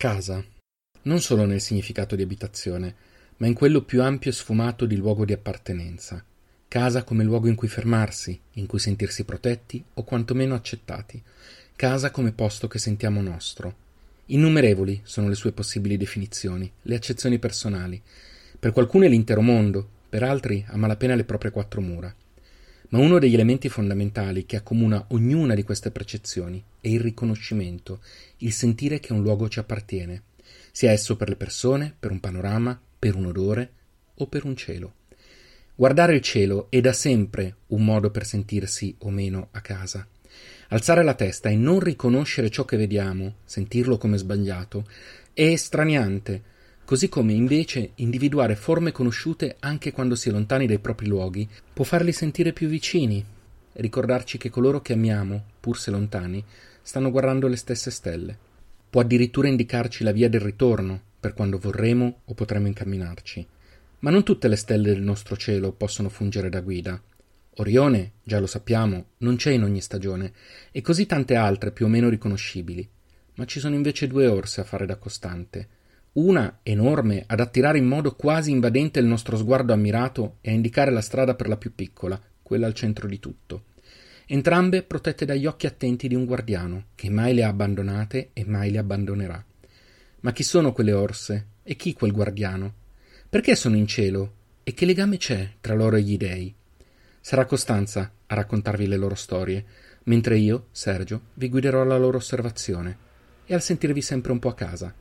Casa. Non solo nel significato di abitazione, ma in quello più ampio e sfumato di luogo di appartenenza. Casa come luogo in cui fermarsi, in cui sentirsi protetti o quantomeno accettati. Casa come posto che sentiamo nostro. Innumerevoli sono le sue possibili definizioni, le accezioni personali. Per qualcuno è l'intero mondo, per altri a malapena le proprie quattro mura. Ma uno degli elementi fondamentali che accomuna ognuna di queste percezioni è il riconoscimento, il sentire che un luogo ci appartiene, sia esso per le persone, per un panorama, per un odore o per un cielo. Guardare il cielo è da sempre un modo per sentirsi o meno a casa. Alzare la testa e non riconoscere ciò che vediamo, sentirlo come sbagliato, è estraniante, così come invece individuare forme conosciute anche quando si è lontani dai propri luoghi può farli sentire più vicini ricordarci che coloro che amiamo, pur se lontani, stanno guardando le stesse stelle. Può addirittura indicarci la via del ritorno per quando vorremo o potremo incamminarci. Ma non tutte le stelle del nostro cielo possono fungere da guida. Orione, già lo sappiamo, non c'è in ogni stagione, e così tante altre più o meno riconoscibili. Ma ci sono invece due orse a fare da costante, una enorme ad attirare in modo quasi invadente il nostro sguardo ammirato e a indicare la strada per la più piccola, quella al centro di tutto. Entrambe protette dagli occhi attenti di un guardiano, che mai le ha abbandonate e mai le abbandonerà. Ma chi sono quelle orse? E chi quel guardiano? Perché sono in cielo? E che legame c'è tra loro e gli dei? Sarà Costanza a raccontarvi le loro storie, mentre io, Sergio, vi guiderò alla loro osservazione e al sentirvi sempre un po' a casa.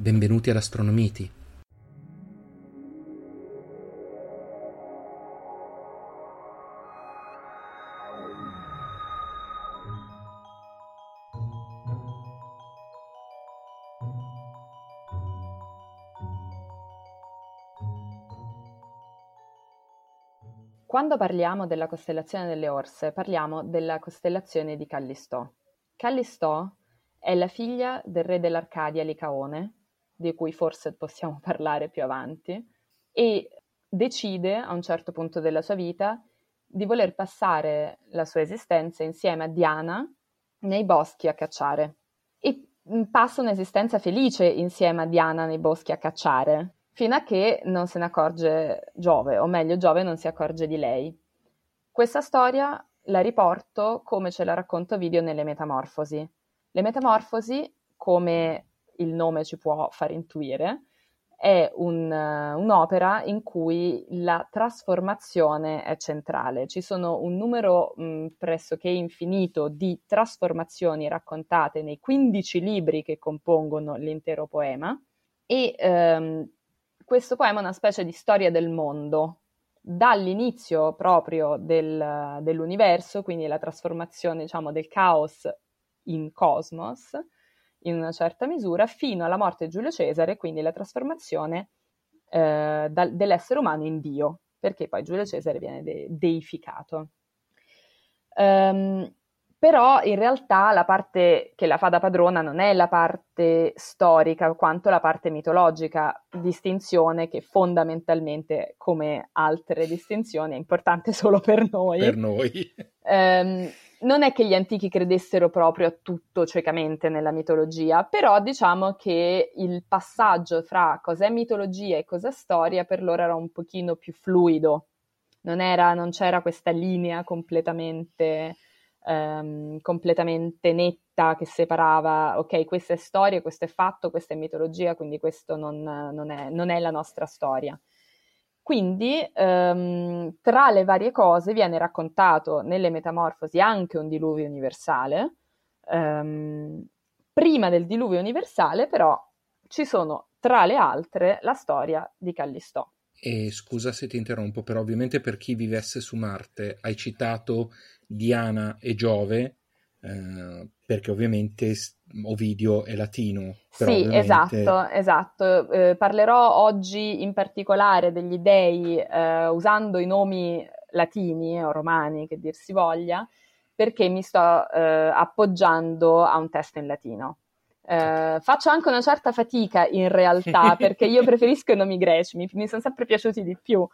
Benvenuti ad Astronomiti. Quando parliamo della costellazione delle Orse, parliamo della costellazione di Callistò. Callistò è la figlia del re dell'Arcadia Licaone, di cui forse possiamo parlare più avanti, e decide a un certo punto della sua vita di voler passare la sua esistenza insieme a Diana nei boschi a cacciare. E passa un'esistenza felice insieme a Diana nei boschi a cacciare, fino a che non se ne accorge Giove, o meglio Giove non si accorge di lei. Questa storia la riporto come ce la racconto Video nelle Metamorfosi. Le Metamorfosi, come il nome ci può far intuire, è un, un'opera in cui la trasformazione è centrale. Ci sono un numero mh, pressoché infinito di trasformazioni raccontate nei 15 libri che compongono l'intero poema e ehm, questo poema è una specie di storia del mondo, dall'inizio proprio del, dell'universo, quindi la trasformazione diciamo, del caos in cosmos, in una certa misura fino alla morte di Giulio Cesare, quindi la trasformazione eh, da, dell'essere umano in Dio, perché poi Giulio Cesare viene de- deificato. Um, però in realtà la parte che la fa da padrona non è la parte storica quanto la parte mitologica, distinzione che fondamentalmente, come altre distinzioni, è importante solo per noi. Per noi. Um, non è che gli antichi credessero proprio a tutto ciecamente nella mitologia, però diciamo che il passaggio fra cos'è mitologia e cos'è storia per loro era un pochino più fluido, non, era, non c'era questa linea completamente, um, completamente netta che separava, ok, questa è storia, questo è fatto, questa è mitologia, quindi questo non, non, è, non è la nostra storia. Quindi ehm, tra le varie cose viene raccontato nelle Metamorfosi anche un diluvio universale. Ehm, prima del diluvio universale però ci sono tra le altre la storia di Callistò. E scusa se ti interrompo, però ovviamente per chi vivesse su Marte hai citato Diana e Giove, eh, perché ovviamente Ovidio è latino. sì, ovviamente... esatto, esatto. Eh, parlerò oggi in particolare degli dei eh, usando i nomi latini o romani, che dir si voglia, perché mi sto eh, appoggiando a un testo in latino. Eh, faccio anche una certa fatica in realtà perché io preferisco i nomi greci, mi, mi sono sempre piaciuti di più,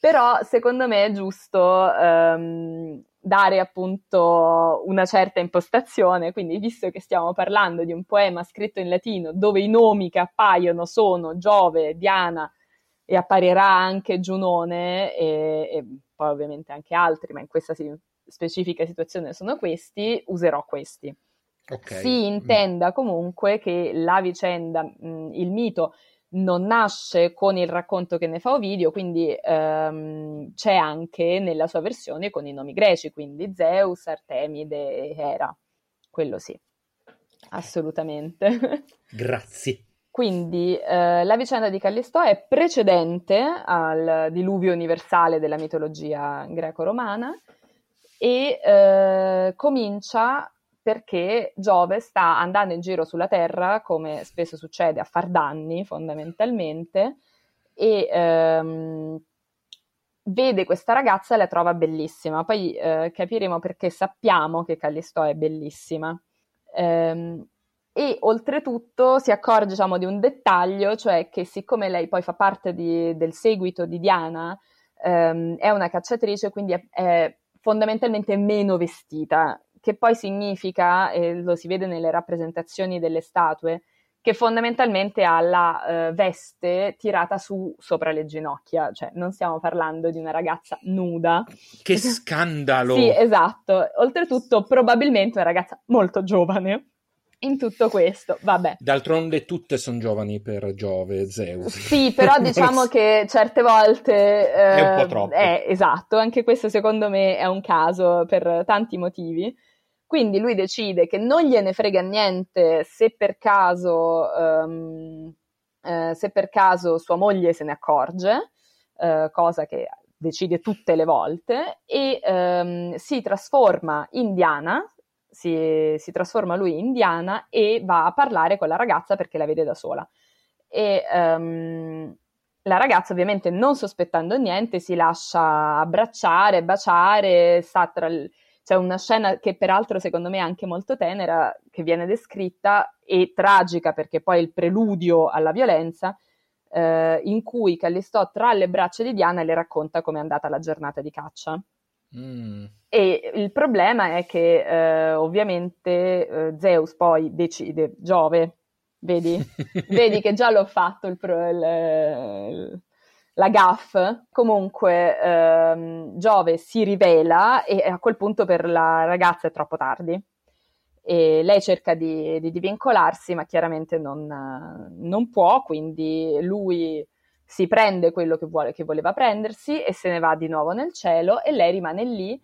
però secondo me è giusto um, dare appunto una certa impostazione, quindi visto che stiamo parlando di un poema scritto in latino dove i nomi che appaiono sono Giove, Diana e apparirà anche Giunone e, e poi ovviamente anche altri, ma in questa specifica situazione sono questi, userò questi. Okay. Si intenda comunque che la vicenda, mh, il mito non nasce con il racconto che ne fa Ovidio, quindi ehm, c'è anche nella sua versione con i nomi greci, quindi Zeus, Artemide e Hera. Quello sì, assolutamente. Grazie. Quindi eh, la vicenda di Callisto è precedente al diluvio universale della mitologia greco-romana e eh, comincia perché Giove sta andando in giro sulla Terra, come spesso succede, a far danni fondamentalmente, e ehm, vede questa ragazza e la trova bellissima. Poi eh, capiremo perché sappiamo che Callisto è bellissima. Ehm, e oltretutto si accorge diciamo, di un dettaglio, cioè che siccome lei poi fa parte di, del seguito di Diana, ehm, è una cacciatrice, quindi è, è fondamentalmente meno vestita che poi significa, e lo si vede nelle rappresentazioni delle statue, che fondamentalmente ha la uh, veste tirata su sopra le ginocchia, cioè non stiamo parlando di una ragazza nuda. Che scandalo! sì, esatto. Oltretutto, probabilmente una ragazza molto giovane in tutto questo, vabbè. D'altronde tutte sono giovani per Giove, Zeus. Sì, però diciamo che certe volte... Eh, è un po' eh, troppo. È, esatto, anche questo secondo me è un caso per tanti motivi. Quindi lui decide che non gliene frega niente se per caso, um, eh, se per caso sua moglie se ne accorge, eh, cosa che decide tutte le volte, e um, si trasforma in Diana, si, si, trasforma lui in Diana e va a parlare con la ragazza perché la vede da sola. E um, la ragazza ovviamente non sospettando niente si lascia abbracciare, baciare, sta tra... Il, c'è una scena che peraltro secondo me è anche molto tenera, che viene descritta e tragica perché poi è il preludio alla violenza, eh, in cui Callistò tra le braccia di Diana le racconta com'è andata la giornata di caccia. Mm. E il problema è che eh, ovviamente eh, Zeus poi decide, Giove, vedi, vedi che già l'ho fatto il, pro, il, il la gaff, comunque ehm, Giove si rivela e a quel punto per la ragazza è troppo tardi. E lei cerca di, di divincolarsi, ma chiaramente non, non, può, quindi lui si prende quello che, vuole, che voleva prendersi e se ne va di nuovo nel cielo e lei rimane lì.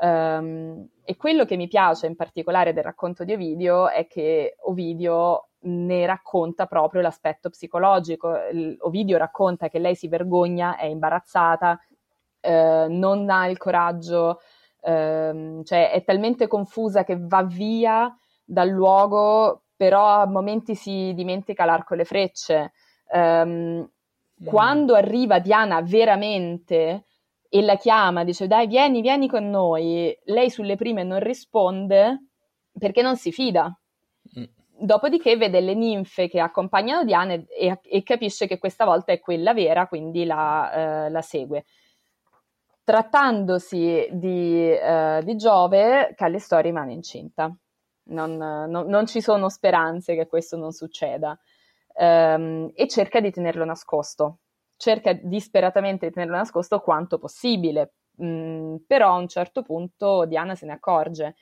Um, e quello che mi piace in particolare del racconto di Ovidio è che Ovidio ne racconta proprio l'aspetto psicologico. Ovidio racconta che lei si vergogna, è imbarazzata, eh, non ha il coraggio, ehm, cioè è talmente confusa che va via dal luogo, però a momenti si dimentica l'arco e le frecce. Um. Quando arriva Diana veramente e la chiama, dice dai vieni, vieni con noi, lei sulle prime non risponde perché non si fida. Dopodiché vede le ninfe che accompagnano Diana e, e, capisce che questa volta è quella vera, quindi la, eh, la segue. Trattandosi di, eh, di Giove, Callisto rimane incinta. Non, non, non, ci sono speranze che questo non succeda. Um, e cerca di tenerlo nascosto. Cerca disperatamente di tenerlo nascosto quanto possibile. Mm, però a un certo punto Diana se ne accorge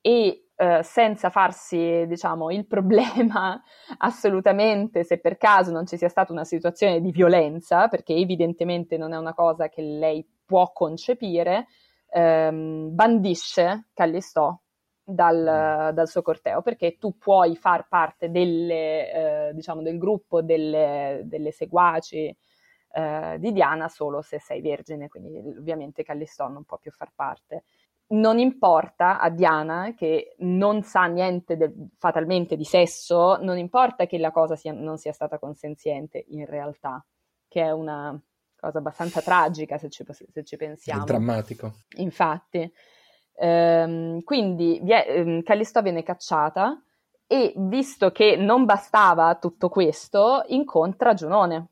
e eh, senza farsi, diciamo, il problema assolutamente se per caso non ci sia stata una situazione di violenza, perché evidentemente non è una cosa che lei può concepire, ehm, bandisce Callistò dal, mm. dal, suo corteo, perché tu puoi far parte delle, eh, diciamo, del gruppo delle, delle seguaci eh, di Diana solo se sei vergine, quindi ovviamente Callistò non può più far parte non importa a Diana, che non sa niente de- fatalmente di sesso, non importa che la cosa sia, non sia stata consenziente in realtà, che è una cosa abbastanza tragica se ci, se ci pensiamo. È drammatico. Infatti. Ehm, quindi vie- ehm, Callisto viene cacciata e visto che non bastava tutto questo, incontra Giunone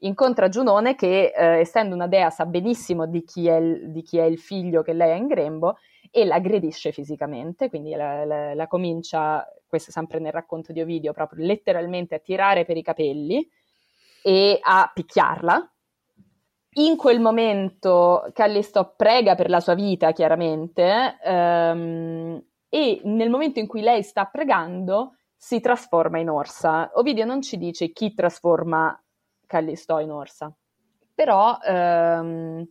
incontra Giunone che, eh, essendo una dea, sa benissimo di chi, il, di chi, è il, figlio che lei ha in grembo e l'aggredisce fisicamente, quindi la, la, la comincia, questo sempre nel racconto di Ovidio, proprio letteralmente a tirare per i capelli e a picchiarla. In quel momento Callisto prega per la sua vita, chiaramente, ehm, e nel momento in cui lei sta pregando si trasforma in orsa. Ovidio non ci dice chi trasforma Callisto in orsa, però ehm,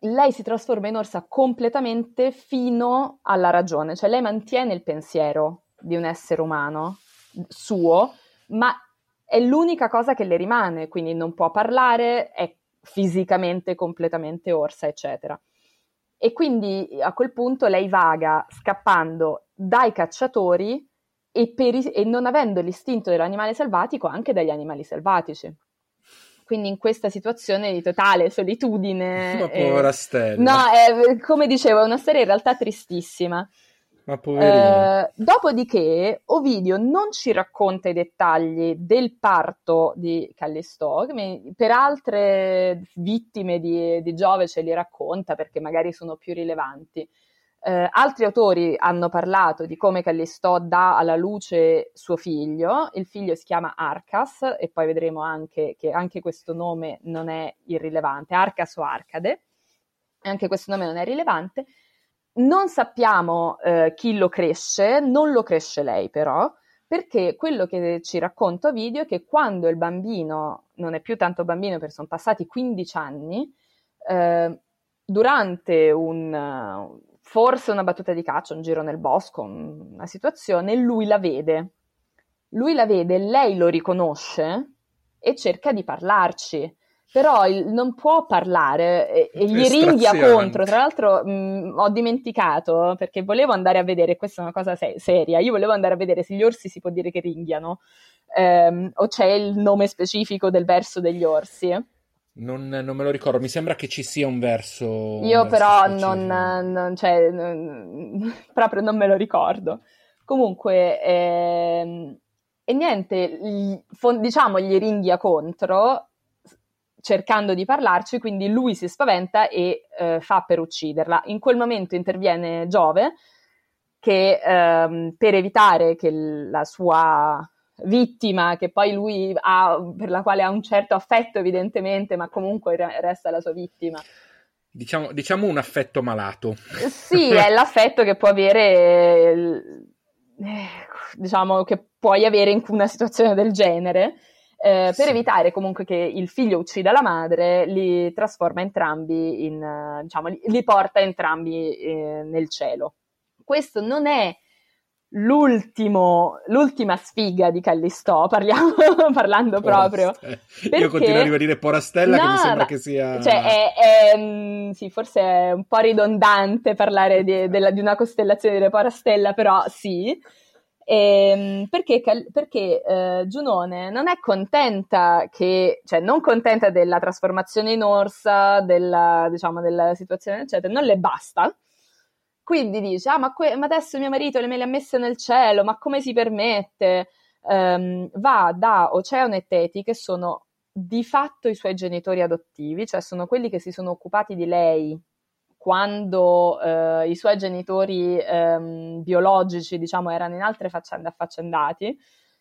lei si trasforma in orsa completamente fino alla ragione, cioè lei mantiene il pensiero di un essere umano suo, ma è l'unica cosa che le rimane, quindi non può parlare, è fisicamente completamente orsa, eccetera. E quindi a quel punto lei vaga scappando dai cacciatori e, per, e non avendo l'istinto dell'animale selvatico anche dagli animali selvatici quindi in questa situazione di totale solitudine. Ma povera Stella. No, è, come dicevo, è una storia in realtà tristissima. Ma poverina. Eh, dopodiché Ovidio non ci racconta i dettagli del parto di Callisto, per altre vittime di, di Giove ce li racconta perché magari sono più rilevanti. Eh, altri autori hanno parlato di come Callisto dà alla luce suo figlio, il figlio si chiama Arcas e poi vedremo anche che anche questo nome non è irrilevante, Arcas o Arcade, anche questo nome non è rilevante. Non sappiamo eh, chi lo cresce, non lo cresce lei però, perché quello che ci racconta Video è che quando il bambino, non è più tanto bambino perché sono passati 15 anni, eh, durante un, forse una battuta di caccia, un giro nel bosco, una situazione, lui la vede. Lui la vede, lei lo riconosce e cerca di parlarci. Però il, non può parlare e, e gli ringhia contro. Tra l'altro mh, ho dimenticato perché volevo andare a vedere, questa è una cosa se- seria, io volevo andare a vedere se gli orsi si può dire che ringhiano ehm, o c'è il nome specifico del verso degli orsi. Non, non, me lo ricordo, mi sembra che ci sia un verso. Io un però verso non, non, cioè, non, proprio non me lo ricordo. Comunque, ehm, e niente, diciamo gli ringhia contro cercando di parlarci, quindi lui si spaventa e eh, fa per ucciderla. In quel momento interviene Giove che ehm, per evitare che la sua vittima che poi lui ha, per la quale ha un certo affetto evidentemente, ma comunque resta la sua vittima. Diciamo, diciamo un affetto malato. Sì, è l'affetto che può avere, diciamo, che puoi avere in una situazione del genere. Eh, per sì. evitare comunque che il figlio uccida la madre, li trasforma entrambi in, diciamo, li, li porta entrambi eh, nel cielo. Questo non è l'ultima sfiga di Callisto, parliamo, parlando proprio. Perché... Io continuo a dire Porastella no, che mi sembra che sia... Cioè, è, è, mm, sì, forse è un po' ridondante parlare di, della, di una costellazione di Porastella, però sì. E, ehm, perché, perché eh, Giunone non è contenta che, cioè non contenta della trasformazione in orsa, della, diciamo, della situazione, eccetera, non le basta quindi dice, ah, ma, que- ma adesso mio marito me le ha messe nel cielo, ma come si permette? Um, va da Oceano e Teti, che sono di fatto i suoi genitori adottivi, cioè sono quelli che si sono occupati di lei quando uh, i suoi genitori um, biologici, diciamo, erano in altre faccende affaccendati,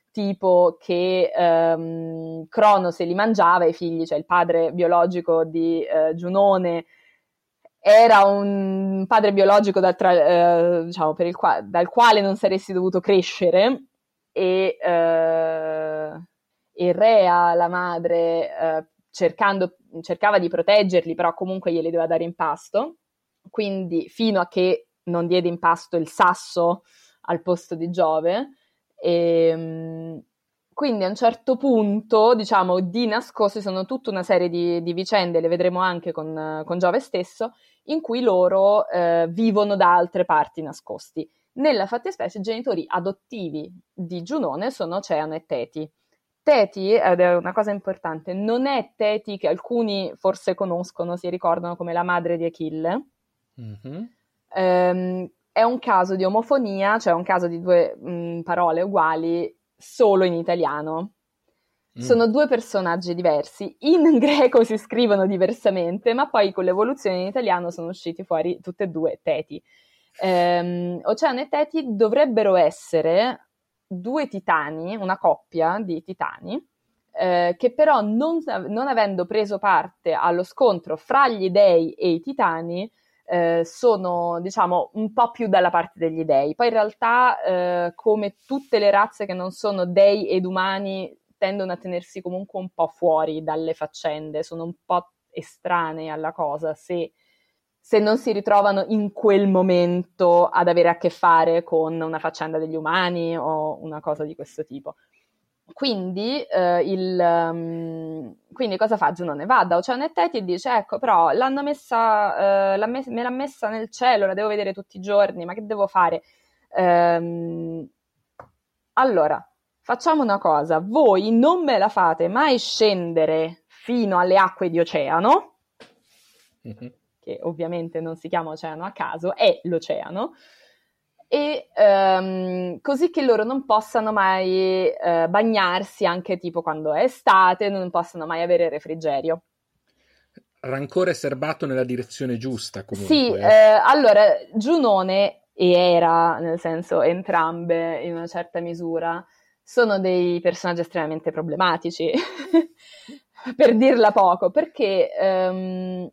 tipo che um, Crono se li mangiava i figli, cioè il padre biologico di uh, Giunone era un padre biologico da tra, eh, diciamo, qua- dal quale non saresti dovuto crescere e, eh, e Rea, la madre, eh, cercava di proteggerli, però comunque glieli doveva dare in pasto, quindi fino a che non diede in pasto il sasso al posto di Giove. E, ehm, quindi a un certo punto, diciamo, di nascosto, sono tutta una serie di, di vicende, le vedremo anche con, con Giove stesso, in cui loro eh, vivono da altre parti nascosti. Nella fattispecie i genitori adottivi di Giunone sono Oceano e Teti. Teti, ed è una cosa importante, non è Teti che alcuni forse conoscono, si ricordano come la madre di Achille. Mm-hmm. Um, è un caso di omofonia, cioè un caso di due mh, parole uguali solo in italiano. Mm. Sono due personaggi diversi, in greco si scrivono diversamente, ma poi con l'evoluzione in italiano sono usciti fuori tutte e due teti. ehm, Oceano e Teti dovrebbero essere due titani, una coppia di titani, eh, che però non, non, avendo preso parte allo scontro fra gli dei e i titani, eh, sono diciamo un po' più dalla parte degli dei. Poi in realtà, eh, come tutte le razze che non sono dei ed umani, tendono a tenersi comunque un po' fuori dalle faccende, sono un po' estranei alla cosa se, se non si ritrovano in quel momento ad avere a che fare con una faccenda degli umani o una cosa di questo tipo. Quindi, eh, il, um, quindi, cosa fa Giunone? Va da Oceano e e dice: Ecco, però l'hanno messa, eh, l'ha me-, me l'ha messa nel cielo, la devo vedere tutti i giorni, ma che devo fare? Ehm, allora, facciamo una cosa: voi non me la fate mai scendere fino alle acque di oceano, mm-hmm. che ovviamente non si chiama oceano a caso, è l'oceano e um, così che loro non possano mai uh, bagnarsi anche tipo quando è estate, non possano mai avere refrigerio. Rancore serbato nella direzione giusta comunque. Sì, eh. Eh, allora Giunone e Era, nel senso entrambe in una certa misura, sono dei personaggi estremamente problematici, per dirla poco, perché um,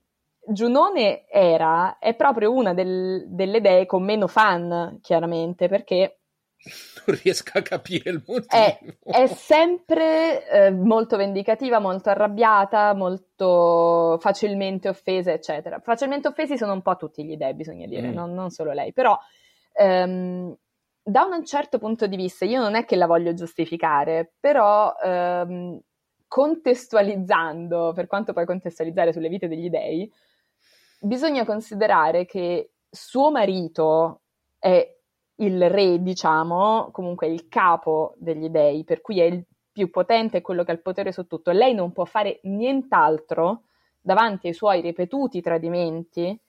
Giunone era, è proprio una del, delle dee con meno fan, chiaramente, perché non riesco a capire il motivo. È, è sempre eh, molto vendicativa, molto arrabbiata, molto facilmente offesa, eccetera. Facilmente offesi sono un po' tutti gli dei, bisogna dire, mm. non, non, solo lei. Però, ehm, da un certo punto di vista, io non è che la voglio giustificare, però ehm, contestualizzando, per quanto puoi contestualizzare sulle vite degli dei, bisogna considerare che suo marito è il re, diciamo, comunque il capo degli dei, per cui è il più potente, è quello che ha il potere su tutto. Lei non può fare nient'altro davanti ai suoi ripetuti tradimenti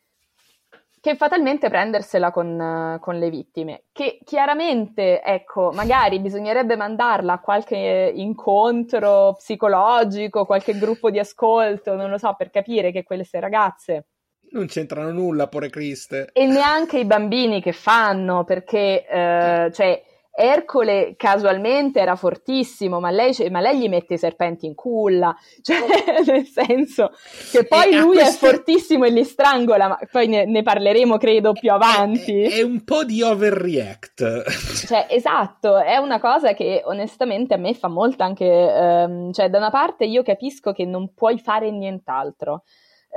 che fatalmente prendersela con, con, le vittime, che chiaramente, ecco, magari bisognerebbe mandarla a qualche incontro psicologico, qualche gruppo di ascolto, non lo so, per capire che queste ragazze non c'entrano nulla, pure Criste. E neanche i bambini che fanno, perché, eh, cioè, Ercole casualmente era fortissimo, ma lei, ma lei, gli mette i serpenti in culla, cioè nel senso che poi e lui questo... è fortissimo e li strangola, ma poi ne, ne parleremo credo più avanti. È, è, un po' di overreact. Cioè, esatto, è una cosa che onestamente a me fa molto anche, ehm, cioè da una parte io capisco che non puoi fare nient'altro,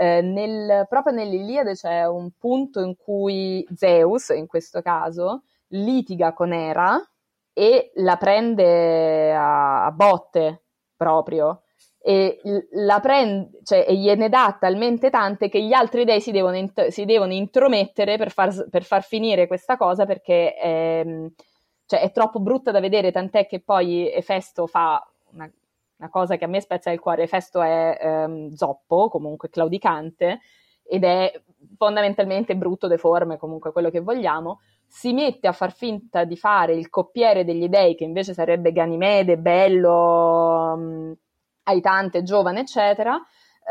eh, nel, proprio nell'Iliade c'è un punto in cui Zeus, in questo caso, litiga con Era e la prende a, a botte proprio. E la prende, cioè, e gliene dà talmente tante che gli altri dei si devono, int- si devono intromettere per far, per far, finire questa cosa perché è, cioè, è troppo brutta da vedere, tant'è che poi Efesto fa una una cosa che a me spezza il cuore. Festo è ehm, zoppo, comunque claudicante, ed è fondamentalmente brutto, deforme, comunque quello che vogliamo. Si mette a far finta di fare il coppiere degli dei, che invece sarebbe Ganimede, bello, um, aitante, giovane, eccetera.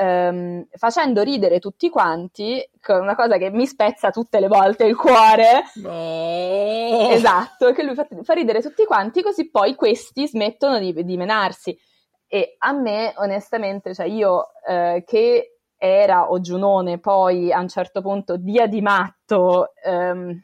Um, facendo ridere tutti quanti, con una cosa che mi spezza tutte le volte il cuore. No. Esatto, che lui fa, fa, ridere tutti quanti, così poi questi smettono di, di menarsi. E a me, onestamente, cioè io eh, che era o Giunone poi a un certo punto dia di matto, ehm,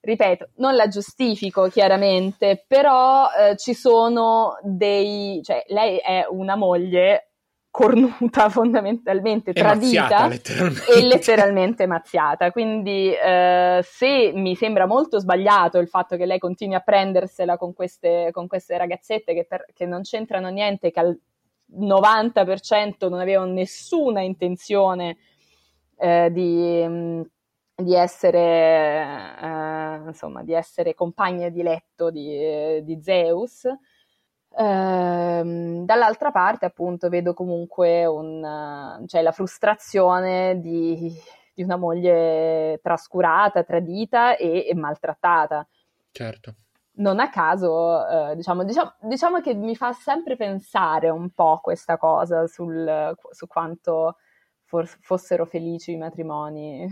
ripeto, non la giustifico chiaramente, però eh, ci sono dei, cioè lei è una moglie cornuta fondamentalmente, e tradita letteralmente. e letteralmente mazziata. Quindi eh, se mi sembra molto sbagliato il fatto che lei continui a prendersela con queste, con queste ragazzette che, per, che non c'entrano niente, che al 90% non avevano nessuna intenzione eh, di, mm, di, essere, eh, insomma, di essere compagne di letto di, di Zeus, Ehm, dall'altra parte, appunto, vedo comunque un, cioè, la frustrazione di, di, una moglie trascurata, tradita e, e maltrattata. Certo. Non a caso, eh, diciamo, diciamo, diciamo, che mi fa sempre pensare un po' questa cosa sul, su quanto for- fossero felici i matrimoni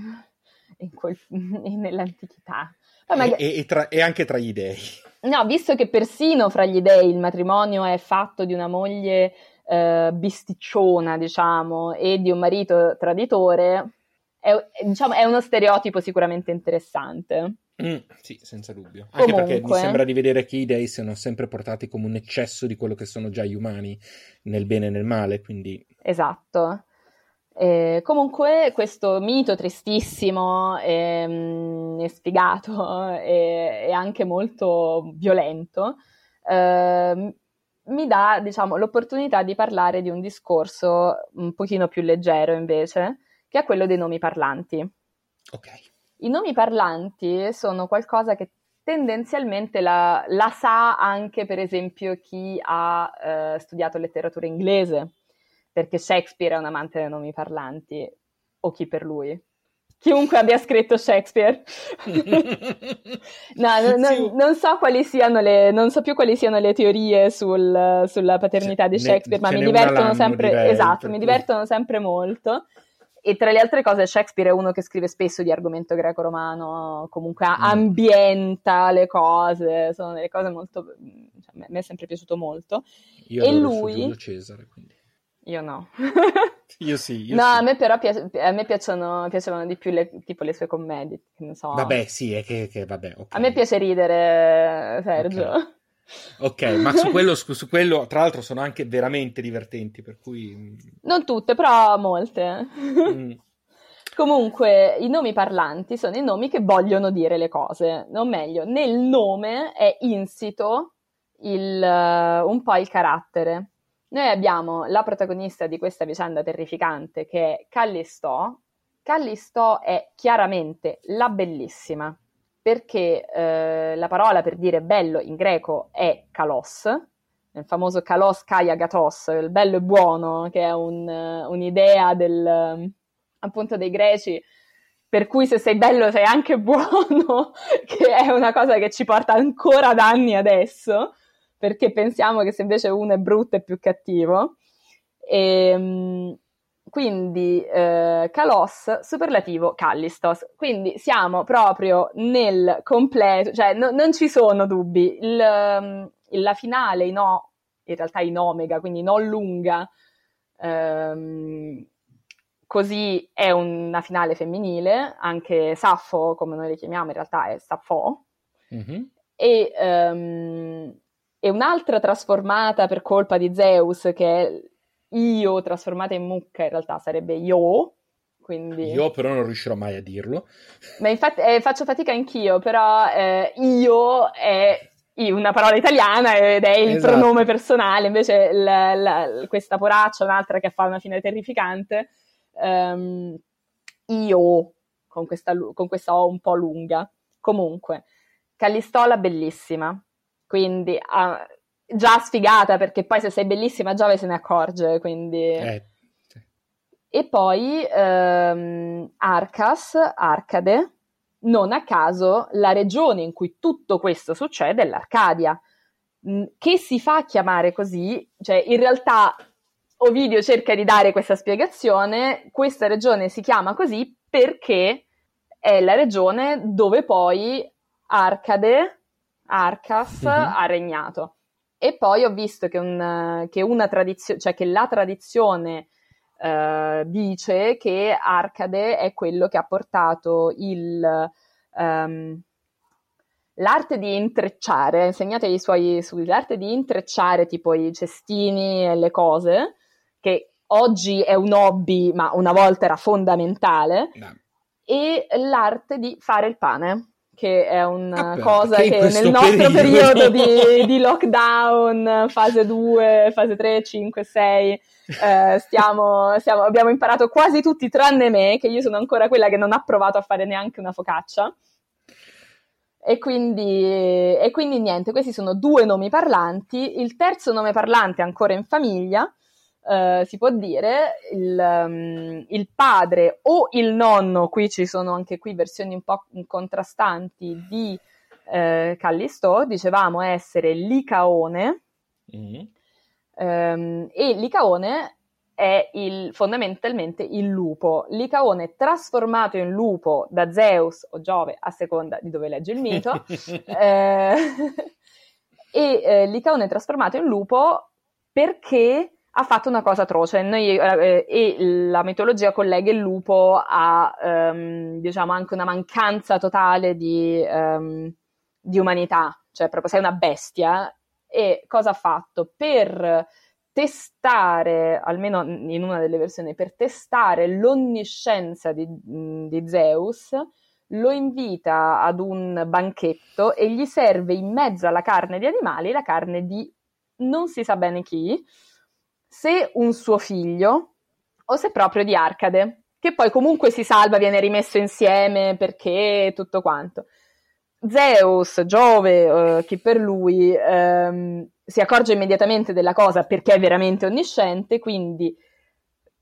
quel, nell'antichità. Magari... E, e, tra, e, anche tra gli dei. No, visto che persino fra gli dei il matrimonio è fatto di una moglie eh, bisticciona, diciamo, e di un marito traditore, è, diciamo, è uno stereotipo sicuramente interessante. Mm, sì, senza dubbio. Anche Comunque, perché mi sembra di vedere che i dei siano sempre portati come un eccesso di quello che sono già gli umani, nel bene e nel male, quindi... Esatto. Eh, comunque questo mito tristissimo e, mm, e sfigato e, e, anche molto violento eh, mi dà diciamo, l'opportunità di parlare di un discorso un pochino più leggero invece, che è quello dei nomi parlanti. Ok. I nomi parlanti sono qualcosa che tendenzialmente la, la sa anche per esempio chi ha eh, studiato letteratura inglese perché Shakespeare è un amante dei nomi parlanti, o chi per lui. Chiunque abbia scritto Shakespeare. no, no, sì. non so quali siano le, non so più quali siano le teorie sul, sulla paternità di Shakespeare, ne, ma mi divertono sempre, direi, esatto, mi divertono sempre molto. E tra le altre cose, Shakespeare è uno che scrive spesso di argomento greco-romano, comunque mm. ambienta le cose, sono delle cose molto. Cioè, a me è sempre piaciuto molto. Io e lui. Cesare, quindi. Io no. io sì. Io no, sì. a me però piace, a me piacciono, piacevano di più le, tipo le sue commedie, non so. Vabbè, sì, è che, che vabbè, okay. A me piace ridere, Sergio. Ok, okay ma su quello, su quello, tra l'altro, sono anche veramente divertenti, per cui... Mm. Non tutte, però molte. Mm. Comunque, i nomi parlanti sono i nomi che vogliono dire le cose, o meglio, nel nome è insito il, uh, un po' il carattere. Noi abbiamo la protagonista di questa vicenda terrificante che è Callisto. Callisto è chiaramente la bellissima, perché eh, la parola per dire bello in greco è kalos, nel famoso kalos kaya gatos, il bello e buono, che è un, un'idea del, appunto dei greci, per cui se sei bello sei anche buono, che è una cosa che ci porta ancora da anni adesso perché pensiamo che se invece uno è brutto è più cattivo. E, ehm, quindi eh, Kalos, superlativo Callistos. Quindi siamo proprio nel completo, cioè no, non ci sono dubbi. Il, ehm, la finale in O, in realtà in Omega, quindi non lunga, ehm, così è una finale femminile, anche Saffo, come noi le chiamiamo, in realtà è Saffo. Mm-hmm. E um, e un'altra trasformata per colpa di Zeus, che è io trasformata in mucca, in realtà sarebbe io. Quindi... Io però non riuscirò mai a dirlo. Ma infatti eh, faccio fatica anch'io, però eh, io è una parola italiana ed è il esatto. pronome personale, invece la, la, questa poraccia, un'altra che fa una fine terrificante, um, io, con questa, con questa O un po' lunga. Comunque, Callistola bellissima, quindi ah, già sfigata perché poi se sei bellissima Giove se ne accorge, quindi... Eh. E poi ehm, Arcas, Arcade, non a caso la regione in cui tutto questo succede è l'Arcadia, mm, che si fa chiamare così, cioè in realtà Ovidio cerca di dare questa spiegazione, questa regione si chiama così perché è la regione dove poi Arcade Arcas mm-hmm. ha regnato. E poi ho visto che, un, che una tradizione, cioè che la tradizione uh, dice che Arcade è quello che ha portato il, um, l'arte di intrecciare, insegnate ai suoi studi, l'arte di intrecciare tipo i cestini e le cose, che oggi è un hobby, ma una volta era fondamentale, no. e l'arte di fare il pane che è una ah, cosa che, nel nostro periodo, periodo di, di, lockdown, fase 2, fase 3, 5, 6, eh, stiamo, stiamo, abbiamo imparato quasi tutti tranne me, che io sono ancora quella che non ha provato a fare neanche una focaccia. E quindi, e quindi niente, questi sono due nomi parlanti. Il terzo nome parlante è ancora in famiglia, Uh, si può dire, il, um, il, padre o il nonno, qui ci sono anche qui versioni un po' contrastanti di uh, Callisto, dicevamo essere Licaone, mm-hmm. um, e Licaone è il, fondamentalmente il lupo. Licaone trasformato in lupo da Zeus o Giove, a seconda di dove legge il mito, eh, e eh, Licaone trasformato in lupo perché ha fatto una cosa atroce Noi, eh, e la mitologia collega il lupo a ehm, diciamo anche una mancanza totale di, ehm, di umanità, cioè proprio sei una bestia. E cosa ha fatto? Per testare, almeno in una delle versioni, per testare l'onniscienza di, di Zeus, lo invita ad un banchetto e gli serve in mezzo alla carne di animali la carne di non si sa bene chi, se un suo figlio o se proprio di Arcade, che poi comunque si salva, viene rimesso insieme perché tutto quanto. Zeus, Giove, uh, chi per lui, um, si accorge immediatamente della cosa perché è veramente onnisciente, quindi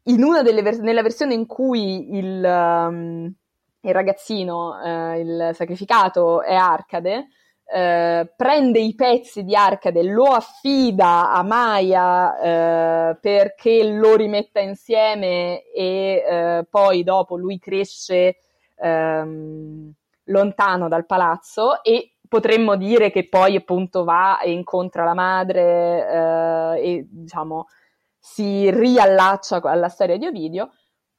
vers- nella versione in cui il, um, il ragazzino, uh, il sacrificato è Arcade, Uh, prende i pezzi di Arcade, lo affida a Maya uh, perché lo rimetta insieme e uh, poi dopo lui cresce um, lontano dal palazzo e potremmo dire che poi appunto va e incontra la madre eh, e diciamo si riallaccia alla storia di Ovidio.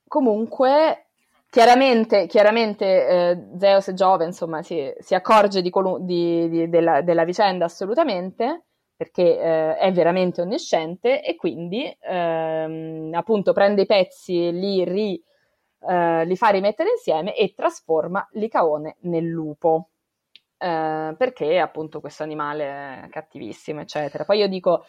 Comunque, chiaramente, chiaramente eh, Zeus e Giove insomma si, si accorge di colu- di, di, della, della, vicenda assolutamente perché eh, è veramente onnisciente e quindi ehm, appunto prende i pezzi, li, ri, eh, li fa rimettere insieme e trasforma Licaone nel lupo eh, perché appunto questo animale è cattivissimo, eccetera. Poi io dico,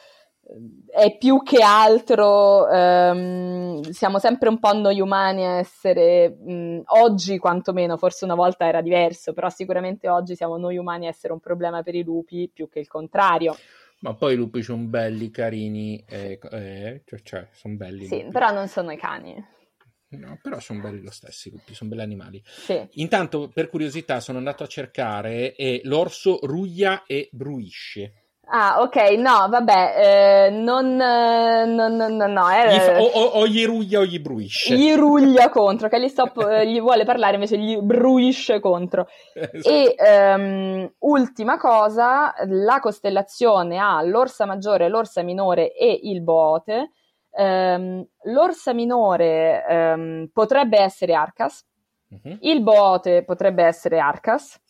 è più che altro, ehm, siamo sempre un po' noi umani a essere, mh, oggi quantomeno, forse una volta era diverso, però sicuramente oggi siamo noi umani a essere un problema per i lupi più che il contrario. Ma poi i lupi sono belli, carini, eh, eh, cioè, cioè sono belli. Sì, però non sono i cani. No, però sono belli lo stesso, sono belli animali. Sì. Intanto, per curiosità, sono andato a cercare e l'orso ruglia e bruisce. Ah, ok, no, vabbè, eh, non, eh, non, non, no, eh, fa, o, o, o, gli ruglia o gli bruisce. Gli ruglia contro, che Stop eh, gli vuole parlare, invece gli bruisce contro. Esatto. E um, ultima cosa, la costellazione ha l'orsa maggiore, l'orsa minore e il bote Um, l'orsa minore um, potrebbe essere Arcas, uh-huh. il Boote potrebbe essere Arcas,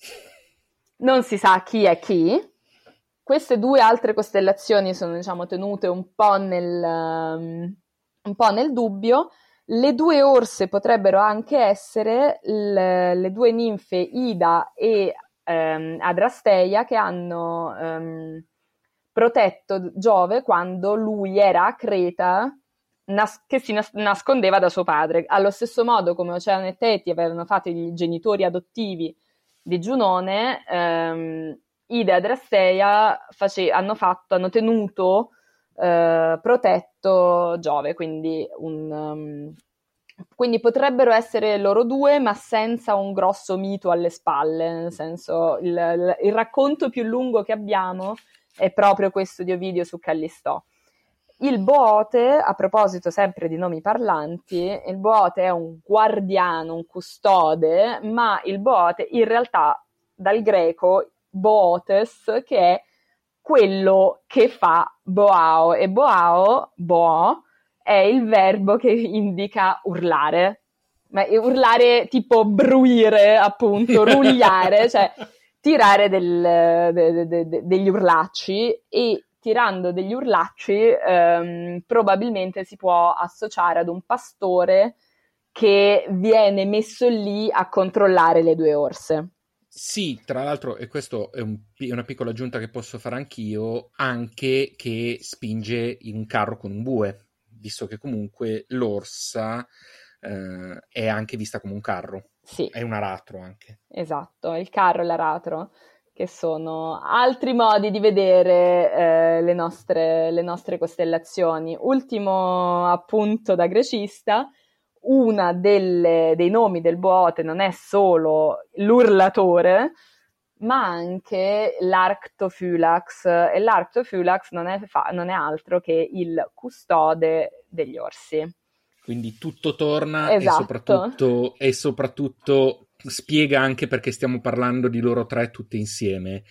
non si sa chi è chi. Queste due altre costellazioni sono diciamo, tenute un po, nel, um, un po' nel dubbio. Le due orse potrebbero anche essere le, le due ninfe Ida e Adrasteia che hanno protetto Giove quando lui era a Creta nas- che si nas- nascondeva da suo padre. Allo stesso modo come Oceano e Teti avevano fatto i genitori adottivi di Giunone, Ida e Adrasteia face- hanno, fatto, hanno tenuto eh, protetto Giove, quindi un... Um, quindi potrebbero essere loro due, ma senza un grosso mito alle spalle, nel senso il, il, il racconto più lungo che abbiamo è proprio questo di Ovidio su Callistò. Il Boate, a proposito sempre di nomi parlanti, il Boate è un guardiano, un custode, ma il Boate in realtà dal greco Bootes, che è quello che fa Boao, e Boao, Bo, è il verbo che indica urlare, ma urlare tipo bruire, appunto, rugliare, cioè tirare del, de, de, de, degli urlacci e tirando degli urlacci ehm, probabilmente si può associare ad un pastore che viene messo lì a controllare le due orse. Sì, tra l'altro, e questa è, un, una piccola aggiunta che posso fare anch'io, anche che spinge in un carro con un bue, visto che comunque l'orsa eh, è anche vista come un carro. Sì. È un aratro anche. Esatto, il carro e l'aratro, che sono altri modi di vedere eh, le, nostre, le nostre costellazioni. Ultimo appunto da grecista, una dei nomi del Boate non è solo l'urlatore, ma anche l'Arctophylax. E l'Arctophylax non è, fa- non è altro che il custode degli orsi. Quindi tutto torna Esatto. e, soprattutto, e soprattutto spiega anche perché stiamo parlando di loro tre tutte insieme.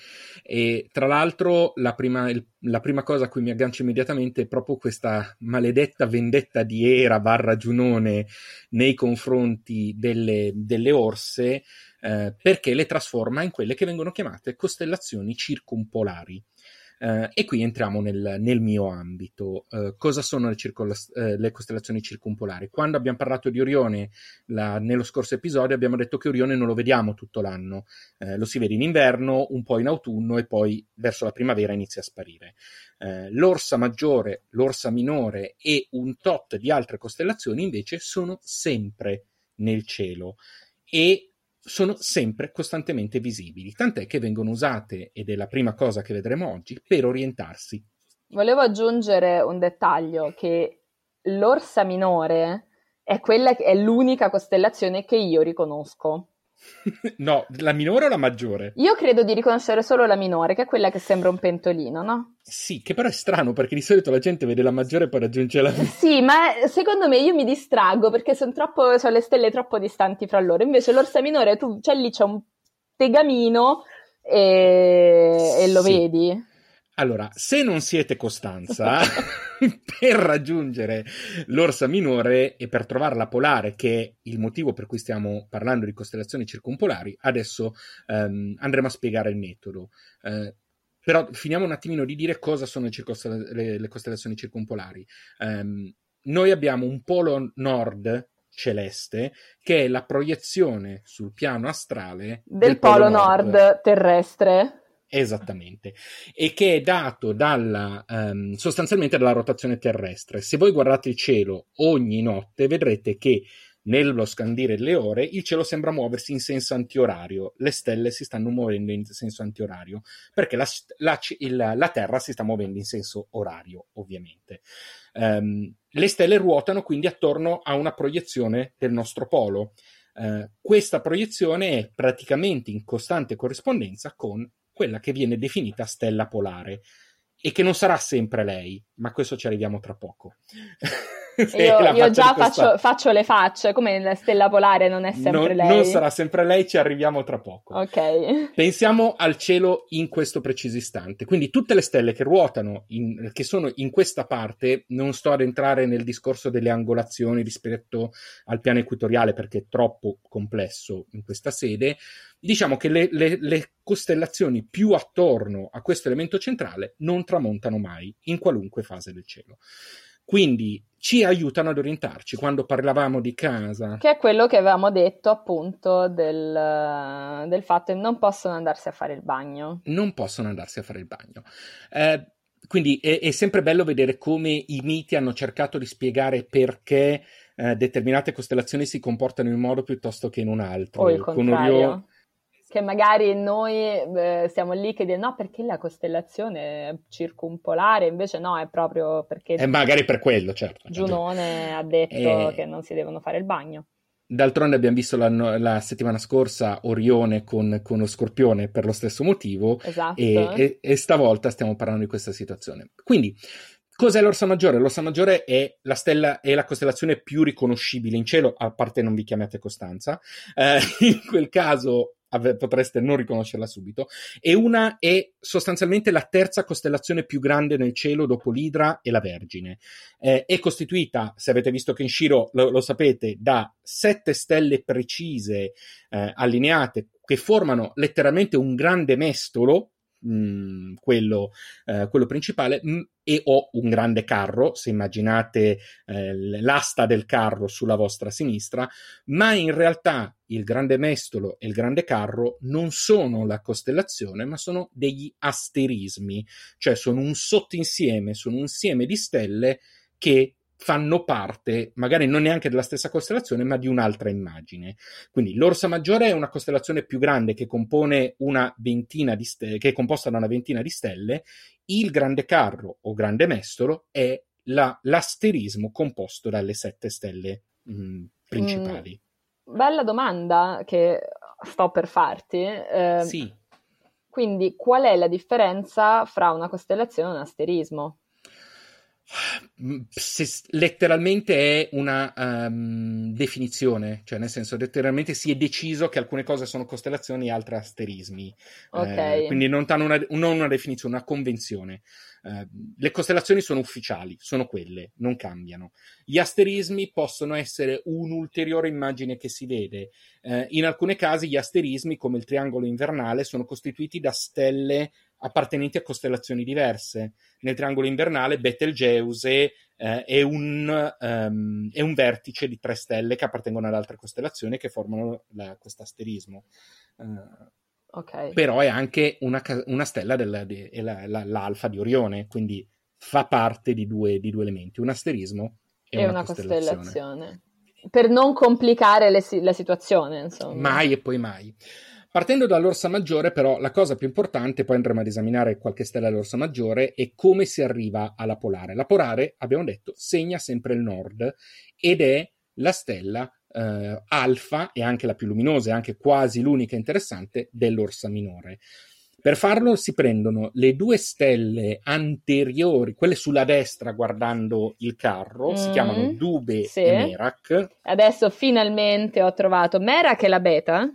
E tra l'altro, la prima, la prima cosa a cui mi aggancio immediatamente è proprio questa maledetta vendetta di Era barra Giunone nei confronti delle, delle orse, eh, perché le trasforma in quelle che vengono chiamate costellazioni circumpolari. Eh, e qui entriamo nel, nel mio ambito. Eh, cosa sono le, circola- eh, le costellazioni circumpolari? Quando abbiamo parlato di Orione la- nello scorso episodio, abbiamo detto che Orione non lo vediamo tutto l'anno, Eh, lo si vede in inverno, un po' in autunno e poi verso la primavera inizia a sparire. Eh, l'orsa maggiore, l'orsa minore e un tot di altre costellazioni invece sono sempre nel cielo e sono sempre costantemente visibili, tant'è che vengono usate, ed è la prima cosa che vedremo oggi, per orientarsi. Volevo aggiungere un dettaglio che l'orsa minore è che è l'unica costellazione che io riconosco. no, la minore o la maggiore? Io credo di riconoscere solo la minore, che è quella che sembra un pentolino, no? Sì, che però è strano perché di solito la gente vede la maggiore e poi raggiunge la Sì, ma secondo me io mi distraggo perché sono troppo, sono le stelle troppo distanti fra loro. Invece l'orsa minore, tu, cioè lì c'è un tegamino e, e lo Sì. vedi. Allora, se non siete Costanza, per raggiungere l'orsa minore e per trovare la polare, che è il motivo per cui stiamo parlando di costellazioni circumpolari, adesso ehm, andremo a spiegare il metodo. Eh, però finiamo un attimino di dire cosa sono le, le- costellazioni circumpolari. Ehm, noi abbiamo un polo nord celeste che è la proiezione sul piano astrale Del, polo nord terrestre. Esattamente, e che è dato dalla, ehm, sostanzialmente dalla rotazione terrestre. Se voi guardate il cielo ogni notte, vedrete che nello scandire delle ore il cielo sembra muoversi in senso antiorario, le stelle si stanno muovendo in senso antiorario, perché la, la- il- la Terra si sta muovendo in senso orario, ovviamente. Ehm, le stelle ruotano quindi attorno a una proiezione del nostro polo. Eh, questa proiezione è praticamente in costante corrispondenza con quella che viene definita stella polare e che non sarà sempre lei, ma questo ci arriviamo tra poco. Io, io già faccio, faccio le facce, come la stella polare non è sempre non, lei. non sarà sempre lei, ci arriviamo tra poco. Ok. Pensiamo al cielo in questo preciso istante. Quindi tutte le stelle che ruotano, in- che sono in questa parte, non sto ad entrare nel discorso delle angolazioni rispetto al piano equatoriale perché è troppo complesso in questa sede. Diciamo che le, le- le costellazioni più attorno a questo elemento centrale non tramontano mai in qualunque fase del cielo. Quindi ci aiutano ad orientarci quando parlavamo di casa. Che è quello che avevamo detto appunto del, del fatto che non possono andarsi a fare il bagno. non possono andarsi a fare il bagno. Eh, quindi è, è sempre bello vedere come i miti hanno cercato di spiegare perché eh, determinate costellazioni si comportano in un modo piuttosto che in un altro. O il Con contrario. Orione- Che magari noi eh, siamo lì che dicono no perché la costellazione è circumpolare, invece no, è proprio perché Eh, magari per quello, certo. Giunone ha detto Eh. che non si devono fare il bagno. D'altronde abbiamo visto la, la settimana scorsa Orione con, con lo Scorpione per lo stesso motivo Esatto. e, e- e stavolta stiamo parlando di questa situazione. Quindi, cos'è l'Orsa Maggiore? L'Orsa Maggiore è la stella, è la costellazione più riconoscibile in cielo, a parte non vi chiamate Costanza, eh, in quel caso ave- potreste non riconoscerla subito, e una è sostanzialmente la terza costellazione più grande nel cielo dopo l'Idra e la Vergine. Eh, è costituita, se avete visto Kenshiro lo, lo sapete, da sette stelle precise eh, allineate che formano letteralmente un grande mestolo, mh, quello, eh, quello principale, mh, e ho un grande carro, se immaginate eh, l'asta del carro sulla vostra sinistra, ma in realtà il grande mestolo e il grande carro non sono la costellazione, ma sono degli asterismi, cioè sono un sottoinsieme, sono un insieme di stelle che fanno parte, magari non neanche della stessa costellazione, ma di un'altra immagine. Quindi l'Orsa Maggiore è una costellazione più grande che compone una ventina di stelle, che è composta da una ventina di stelle. Il Grande Carro o Grande Mestolo è la- l'asterismo composto dalle sette stelle mh, principali. Bella domanda che sto per farti. eh, Sì. Quindi, qual è la differenza fra una costellazione e un asterismo? Se, letteralmente è una um, definizione, cioè nel senso letteralmente si è deciso che alcune cose sono costellazioni e altre asterismi. Okay. Eh, quindi non, una, non una definizione, una convenzione. Eh, le costellazioni sono ufficiali, sono quelle, non cambiano. Gli asterismi possono essere un'ulteriore immagine che si vede. Eh, in alcuni casi gli asterismi, come il triangolo invernale, sono costituiti da stelle appartenenti a costellazioni diverse. Nel triangolo invernale Betelgeuse eh, è, un, um, è, un, vertice di tre stelle che appartengono ad altre costellazioni che formano questo asterismo. Uh, Okay. Però è anche una, una stella della, di, la, la, l'alfa di Orione, quindi fa parte di due, di due elementi, un asterismo e, e una, una costellazione. costellazione. Per non complicare le, la situazione, insomma. Mai e poi mai. Partendo dall'Orsa Maggiore, però, la cosa più importante, poi andremo ad esaminare qualche stella dell'Orsa Maggiore, è come si arriva alla polare. La polare, abbiamo detto, segna sempre il nord ed è la stella eh, alfa e anche la più luminosa e anche quasi l'unica interessante dell'Orsa Minore. Per farlo si prendono le due stelle anteriori, quelle sulla destra guardando il carro, mm, si chiamano Dube sì. e Merak. Adesso finalmente ho trovato Merak e la beta.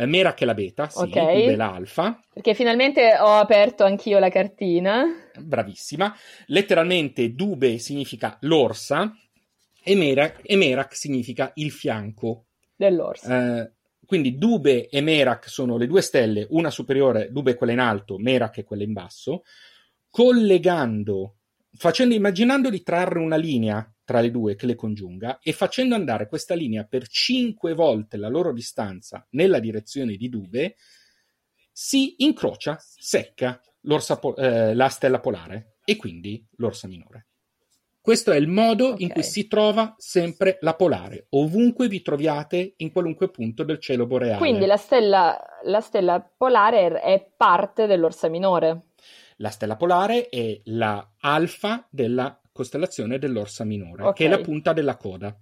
Eh, Merak è la beta, sì, okay. Dube l'alfa. Perché finalmente ho aperto anch'io la cartina. Bravissima. Letteralmente Dube significa l'orsa e Merak, e Merak significa il fianco. Dell'orso. Eh, quindi Dube e Merak sono le due stelle, una superiore, Dube è quella in alto, Merak è quella in basso, collegando, facendo, immaginando di trarre una linea tra le due che le congiunga e facendo andare questa linea per cinque volte la loro distanza nella direzione di Dube, si incrocia, secca eh, la stella polare e quindi l'orsa minore. Questo è il modo okay. in cui si trova sempre la polare, ovunque vi troviate in qualunque punto del cielo boreale. Quindi la stella, la stella polare è parte dell'Orsa Minore. La stella polare è la alfa della costellazione dell'Orsa Minore, okay. che è la punta della coda.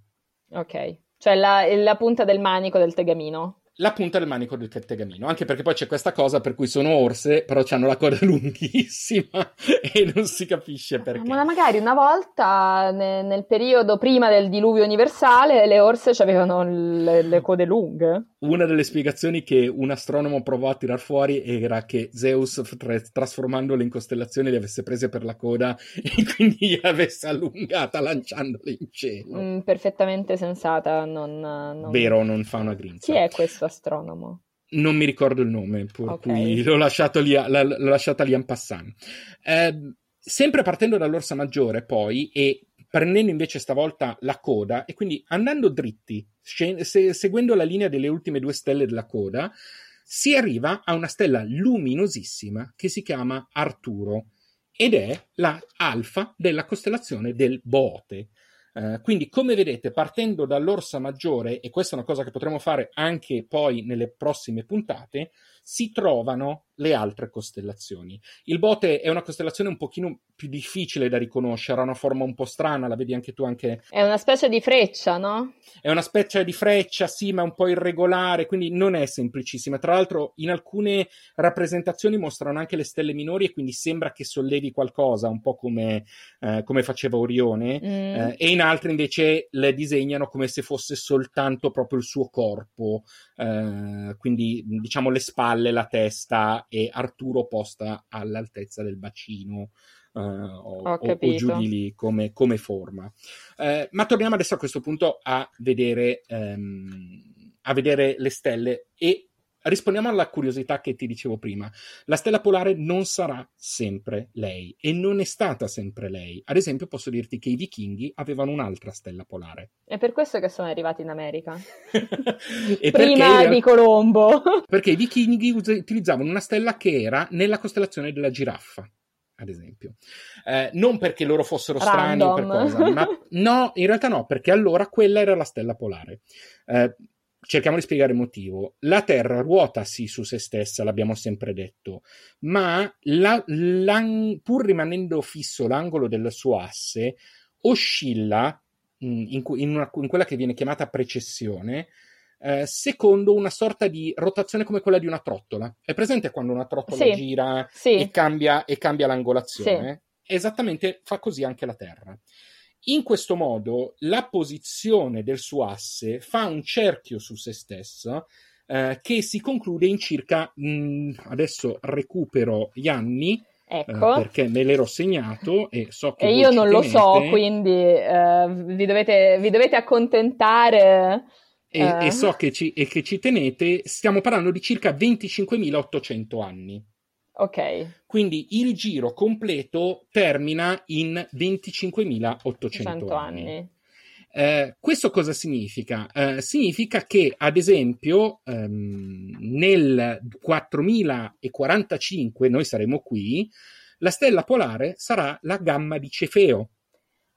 Ok, cioè la, la punta del manico del tegamino la punta del manico del tegamino, anche perché poi c'è questa cosa per cui sono orse, però hanno la coda lunghissima e non si capisce perché. Ma magari una volta ne, nel periodo prima del diluvio universale le orse avevano le, le, code lunghe. Una delle spiegazioni che un astronomo provò a tirar fuori era che Zeus, tra- trasformandole in costellazioni, le avesse prese per la coda e quindi le avesse allungata lanciandole in cielo. Mm, perfettamente sensata, non, non... Vero, non fa una grinza. Chi è questo? Astronomo? Non mi ricordo il nome, per okay. cui l'ho lasciato lì, l'ho lasciata lì en passant. Eh, sempre partendo dall'Orsa Maggiore, poi, e prendendo invece stavolta la coda, e quindi andando dritti, scen- se- seguendo la linea delle ultime due stelle della coda, si arriva a una stella luminosissima che si chiama Arturo ed è la alfa della costellazione del Boote. Eh, quindi, come vedete, partendo dall'Orsa Maggiore, e questa è una cosa che potremo fare anche poi nelle prossime puntate, si trovano le altre costellazioni. Il Bote è una costellazione un pochino più difficile da riconoscere, ha una forma un po' strana, la vedi anche tu anche... È una specie di freccia, no? È una specie di freccia, sì, ma un po' irregolare, quindi non è semplicissima. Tra l'altro, in alcune rappresentazioni mostrano anche le stelle minori e quindi sembra che sollevi qualcosa, un po' come, eh, come faceva Orione, mm. eh, e in altre invece le disegnano come se fosse soltanto proprio il suo corpo, eh, quindi diciamo le spalle, la testa e Arturo posta all'altezza del bacino. Uh, o, o, o, giù di lì come, come forma. Uh, ma torniamo adesso a questo punto a vedere, um, a vedere le stelle e rispondiamo alla curiosità che ti dicevo prima. La stella polare non sarà sempre lei e non è stata sempre lei. Ad esempio, posso dirti che i vichinghi avevano un'altra stella polare. È per questo che sono arrivati in America. prima di Colombo. perché i vichinghi utilizzavano una stella che era nella costellazione della giraffa ad esempio. Eh, non perché loro fossero strani o per cosa, ma no, in realtà no, perché allora quella era la stella polare. Eh, cerchiamo di spiegare il motivo. La Terra ruota sì su se stessa, l'abbiamo sempre detto, ma la, pur rimanendo fisso l'angolo del suo asse, oscilla mm, in, in, una, in quella che viene chiamata precessione, eh, secondo una sorta di rotazione come quella di una trottola. È presente quando una trottola sì, gira sì. E, cambia, e, cambia, l'angolazione? Sì. esattamente fa così anche la Terra. In questo modo la posizione del suo asse fa un cerchio su se stesso eh, che si conclude in circa, mh, mm, adesso recupero gli anni, Ecco. Eh, perché me l'ero segnato e so che... E io non lo so, quindi eh, vi, dovete, vi, dovete, accontentare. E, e eh. so che ci, e che ci tenete, stiamo parlando di circa 25.800 anni. Ok. Quindi il giro completo termina in 25.800 anni. anni. Eh, questo cosa significa? Eh, significa che, ad esempio, ehm, nel 4045 noi saremo qui, la stella polare sarà la gamma di Cefeo.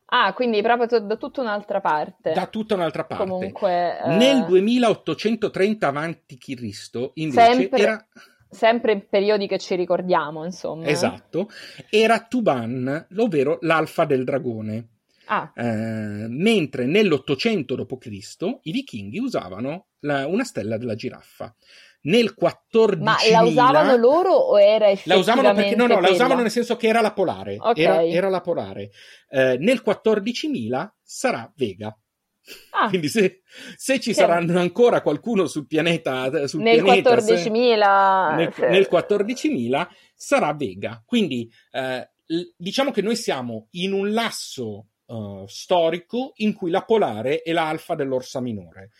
Ah, quindi proprio da tutta un'altra parte. Da tutta un'altra parte. Comunque, eh... Nel 2830 a.C. invece sempre, era... Sempre in periodi che ci ricordiamo, insomma. Esatto. Era Tuban, ovvero l'alfa del dragone. Ah. Eh, mentre nell'Ottocento d.C. i vichinghi usavano la, una stella della giraffa. Nel 14 Ma la usavano loro o era effettivamente La usavano perché no, no, quella? la usavano nel senso che era la polare. Okay. Era, era, la polare. Eh, nel 14.000 sarà Vega. Ah. Quindi se, se ci sì. saranno ancora qualcuno sul pianeta sul nel pianeta, 14.000 se, nel, sì. nel 14.000 sarà Vega. Quindi eh, diciamo che noi siamo in un lasso uh, storico in cui la polare è l'alfa dell'orsa minore.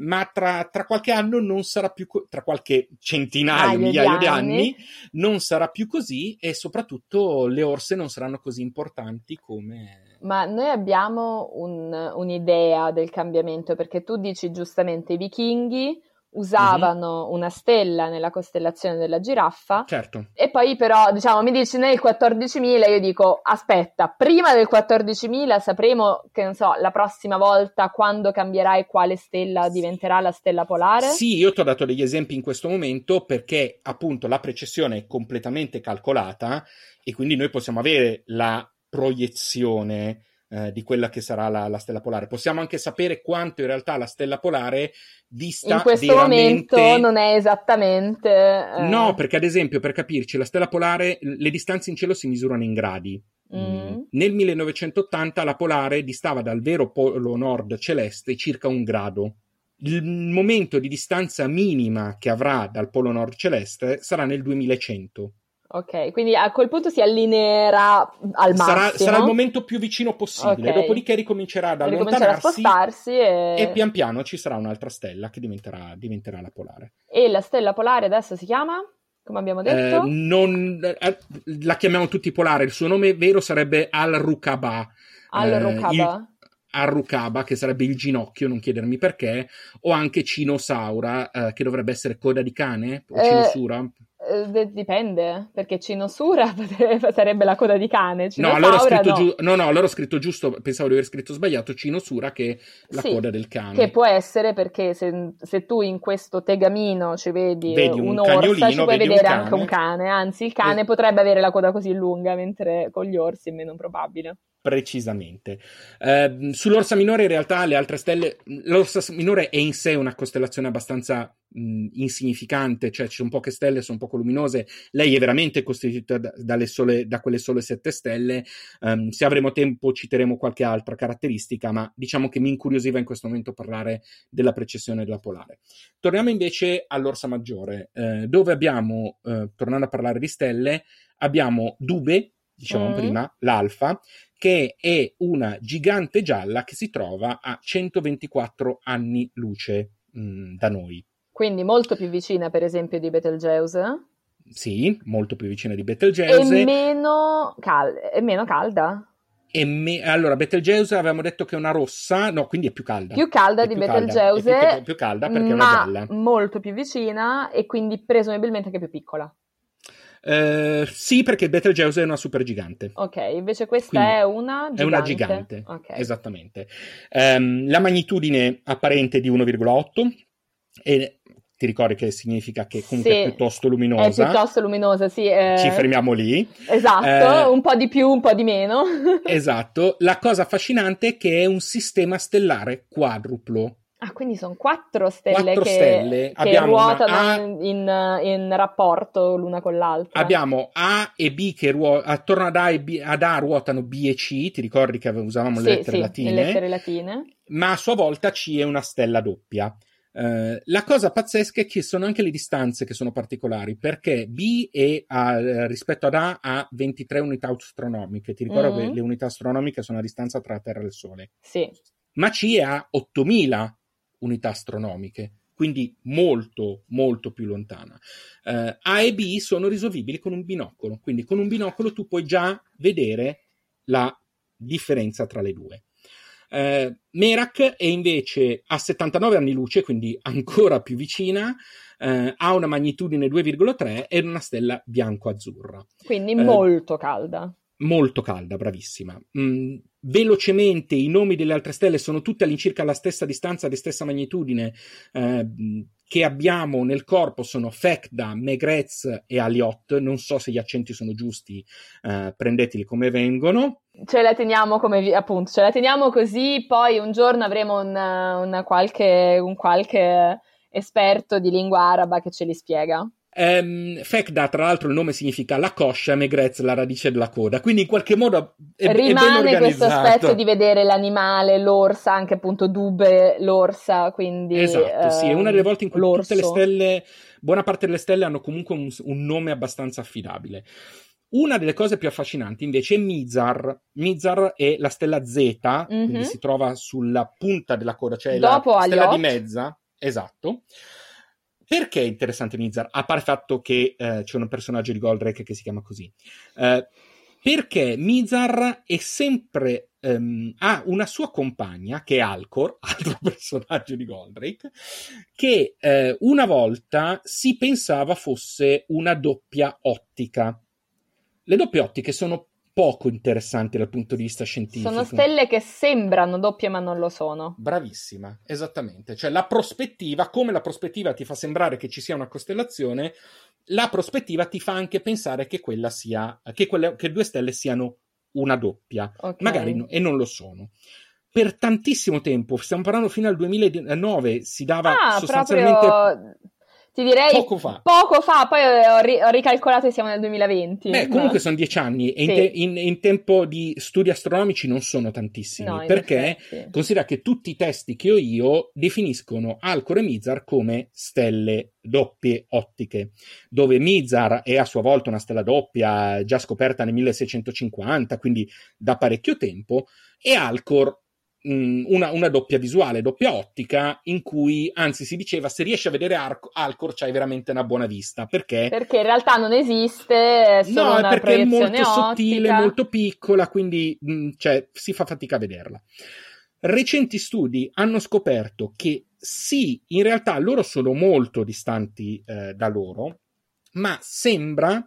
Ma tra, tra, qualche anno non sarà più, co- tra qualche centinaio, Aio migliaio di anni. anni, non sarà più così e soprattutto le orse non saranno così importanti come... Ma noi abbiamo un, un'idea del cambiamento perché tu dici giustamente i vichinghi usavano mm-hmm. una stella nella costellazione della giraffa. Certo. E poi però, diciamo, mi dici nel 14.000, io dico, aspetta, prima del 14.000 sapremo, che non so, la prossima volta quando cambierai quale stella diventerà la stella polare? Sì, io ti ho dato degli esempi in questo momento perché appunto la precessione è completamente calcolata e quindi noi possiamo avere la proiezione eh, di quella che sarà la, la, stella polare. Possiamo anche sapere quanto in realtà la stella polare dista In questo veramente... momento non è esattamente... Eh... No, perché ad esempio, per capirci, la stella polare, le distanze in cielo si misurano in gradi. Mm. Nel 1980 la polare distava dal vero polo nord celeste circa un grado. Il momento di distanza minima che avrà dal polo nord celeste sarà nel 2100. Ok, quindi a quel punto si allineerà al massimo. Sarà, sarà il momento più vicino possibile, okay. dopodiché ricomincerà ad allontanarsi a spostarsi e... e... pian piano ci sarà un'altra stella che diventerà, diventerà, la polare. E la stella polare adesso si chiama? Come abbiamo detto? Eh, non, eh, la chiamiamo tutti polare, il suo nome vero sarebbe Al-Rukaba. Al-Rukaba? Eh, che sarebbe il ginocchio, non chiedermi perché, o anche Cinosaura, eh, che dovrebbe essere coda di cane, o eh, Cinosura. Eh, dipende, perché Cinosura sarebbe la coda di cane. No allora, no. Giu- no, no, allora ho scritto giusto, pensavo di aver scritto sbagliato, Cinosura che è la sì, coda del cane. Che può essere perché se, se tu in questo tegamino ci vedi, vedi un un'orsa, ci puoi vedere un anche un cane, anzi il cane eh. potrebbe avere la coda così lunga, mentre con gli orsi è meno probabile precisamente. Eh, sull'Orsa Minore in realtà le altre stelle, l'Orsa Minore è in sé una costellazione abbastanza mh, insignificante, cioè ci sono poche stelle, sono poco luminose, lei è veramente costituita da, sole, da quelle sole sette stelle, um, se avremo tempo citeremo qualche altra caratteristica, ma diciamo che mi incuriosiva in questo momento parlare della precessione della polare. Torniamo invece all'Orsa Maggiore, eh, dove abbiamo, eh, tornando a parlare di stelle, abbiamo Dube, diciamo mm. prima, l'alfa, che è una gigante gialla che si trova a 124 anni luce mh, mm, da noi. Quindi molto più vicina, per esempio, di Betelgeuse? Sì, molto più vicina di Betelgeuse. E meno, cal- è meno calda? E me- allora, Betelgeuse avevamo detto che è una rossa, no, quindi è più calda. Più calda è di più Betelgeuse. Calda. È più, più calda perché è una gialla. molto più vicina e quindi presumibilmente anche più piccola. Uh, sì, perché Betelgeuse è una super gigante. Ok, invece questa Quindi è una gigante. È una gigante, okay. esattamente. Um, la magnitudine apparente è di 1,8 e ti ricordi che significa che comunque sì, è piuttosto luminosa. È piuttosto luminosa, sì. Eh... Ci fermiamo lì. Esatto, eh... un po' di più, un po' di meno. esatto. La cosa affascinante è che è un sistema stellare quadruplo. Ah, quindi sono quattro stelle quattro che, stelle. che ruotano A... in, in, rapporto l'una con l'altra. Abbiamo A e B che ruotano, attorno ad A, e B, ad A ruotano B e C, ti ricordi che usavamo sì, le lettere sì, latine? le lettere latine. Ma a sua volta C è una stella doppia. Uh, la cosa pazzesca è che sono anche le distanze che sono particolari, perché B è a, rispetto ad A ha 23 unità astronomiche. Ti ricordo mm-hmm. che le unità astronomiche sono la distanza tra la Terra e il Sole. Sì. Ma C è a 8000 unità astronomiche, quindi molto, molto più lontana. Uh, A e B sono risolvibili con un binocolo, quindi con un binocolo tu puoi già vedere la differenza tra le due. Uh, Merak è invece a 79 anni luce, quindi ancora più vicina, uh, ha una magnitudine 2,3 e una stella bianco-azzurra. Quindi molto calda. Molto calda, bravissima. Mm, velocemente i nomi delle altre stelle sono tutte all'incirca alla stessa distanza, alla stessa magnitudine eh, che abbiamo nel corpo sono Fekda, Megrez e Aliot. Non so se gli accenti sono giusti, eh, prendeteli come vengono. Ce la teniamo come appunto, ce la teniamo così, poi un giorno avremo una, una qualche, un qualche esperto di lingua araba che ce li spiega. Um, Fekda, tra l'altro, il nome significa la coscia, Megrez, la radice della coda, quindi in qualche modo è, rimane è questo aspetto di vedere l'animale, l'orsa, anche appunto Dube, l'orsa, quindi... Esatto, uh, sì, è una delle volte in cui l'orso. tutte le stelle, buona parte delle stelle hanno comunque un, un nome abbastanza affidabile. Una delle cose più affascinanti invece è Mizar. Mizar è la stella Z, mm-hmm. quindi mhm. si trova sulla punta della coda, cioè Dopo la stella di mezza. Esatto. Perché è interessante Mizar? A parte il fatto che eh, c'è un personaggio di Goldrake che si chiama così. Eh, perché Mizar è sempre um, ha una sua compagna che è Alcor, altro personaggio di Goldrake, che eh, una volta si pensava fosse una doppia ottica. Le doppie ottiche sono poco interessanti dal punto di vista scientifico. Sono stelle che sembrano doppie ma non lo sono. Bravissima, esattamente. Cioè la prospettiva, come la prospettiva ti fa sembrare che ci sia una costellazione, la prospettiva ti fa anche pensare che quella sia, che, quelle, che due stelle siano una doppia, okay. magari no, e non lo sono. Per tantissimo tempo, stiamo parlando fino al 2009, si dava ah, sostanzialmente... Proprio ti direi poco fa. Poco fa, poi ho, ri- ho ricalcolato e siamo nel 2020. Beh, comunque no? sono dieci anni e sì. in, te- in, in, tempo di studi astronomici non sono tantissimi, no, perché effetti. considera che tutti i testi che ho io definiscono Alcor e Mizar come stelle doppie ottiche, dove Mizar è a sua volta una stella doppia già scoperta nel 1650, quindi da parecchio tempo, e Alcor una, una, doppia visuale, doppia ottica, in cui anzi si diceva se riesci a vedere Ar- Alcor c'hai veramente una buona vista. Perché? Perché in realtà non esiste, è solo no, una perché è molto ottica. sottile, molto piccola, quindi mh, cioè, si fa fatica a vederla. Recenti studi hanno scoperto che sì, in realtà loro sono molto distanti eh, da loro, ma sembra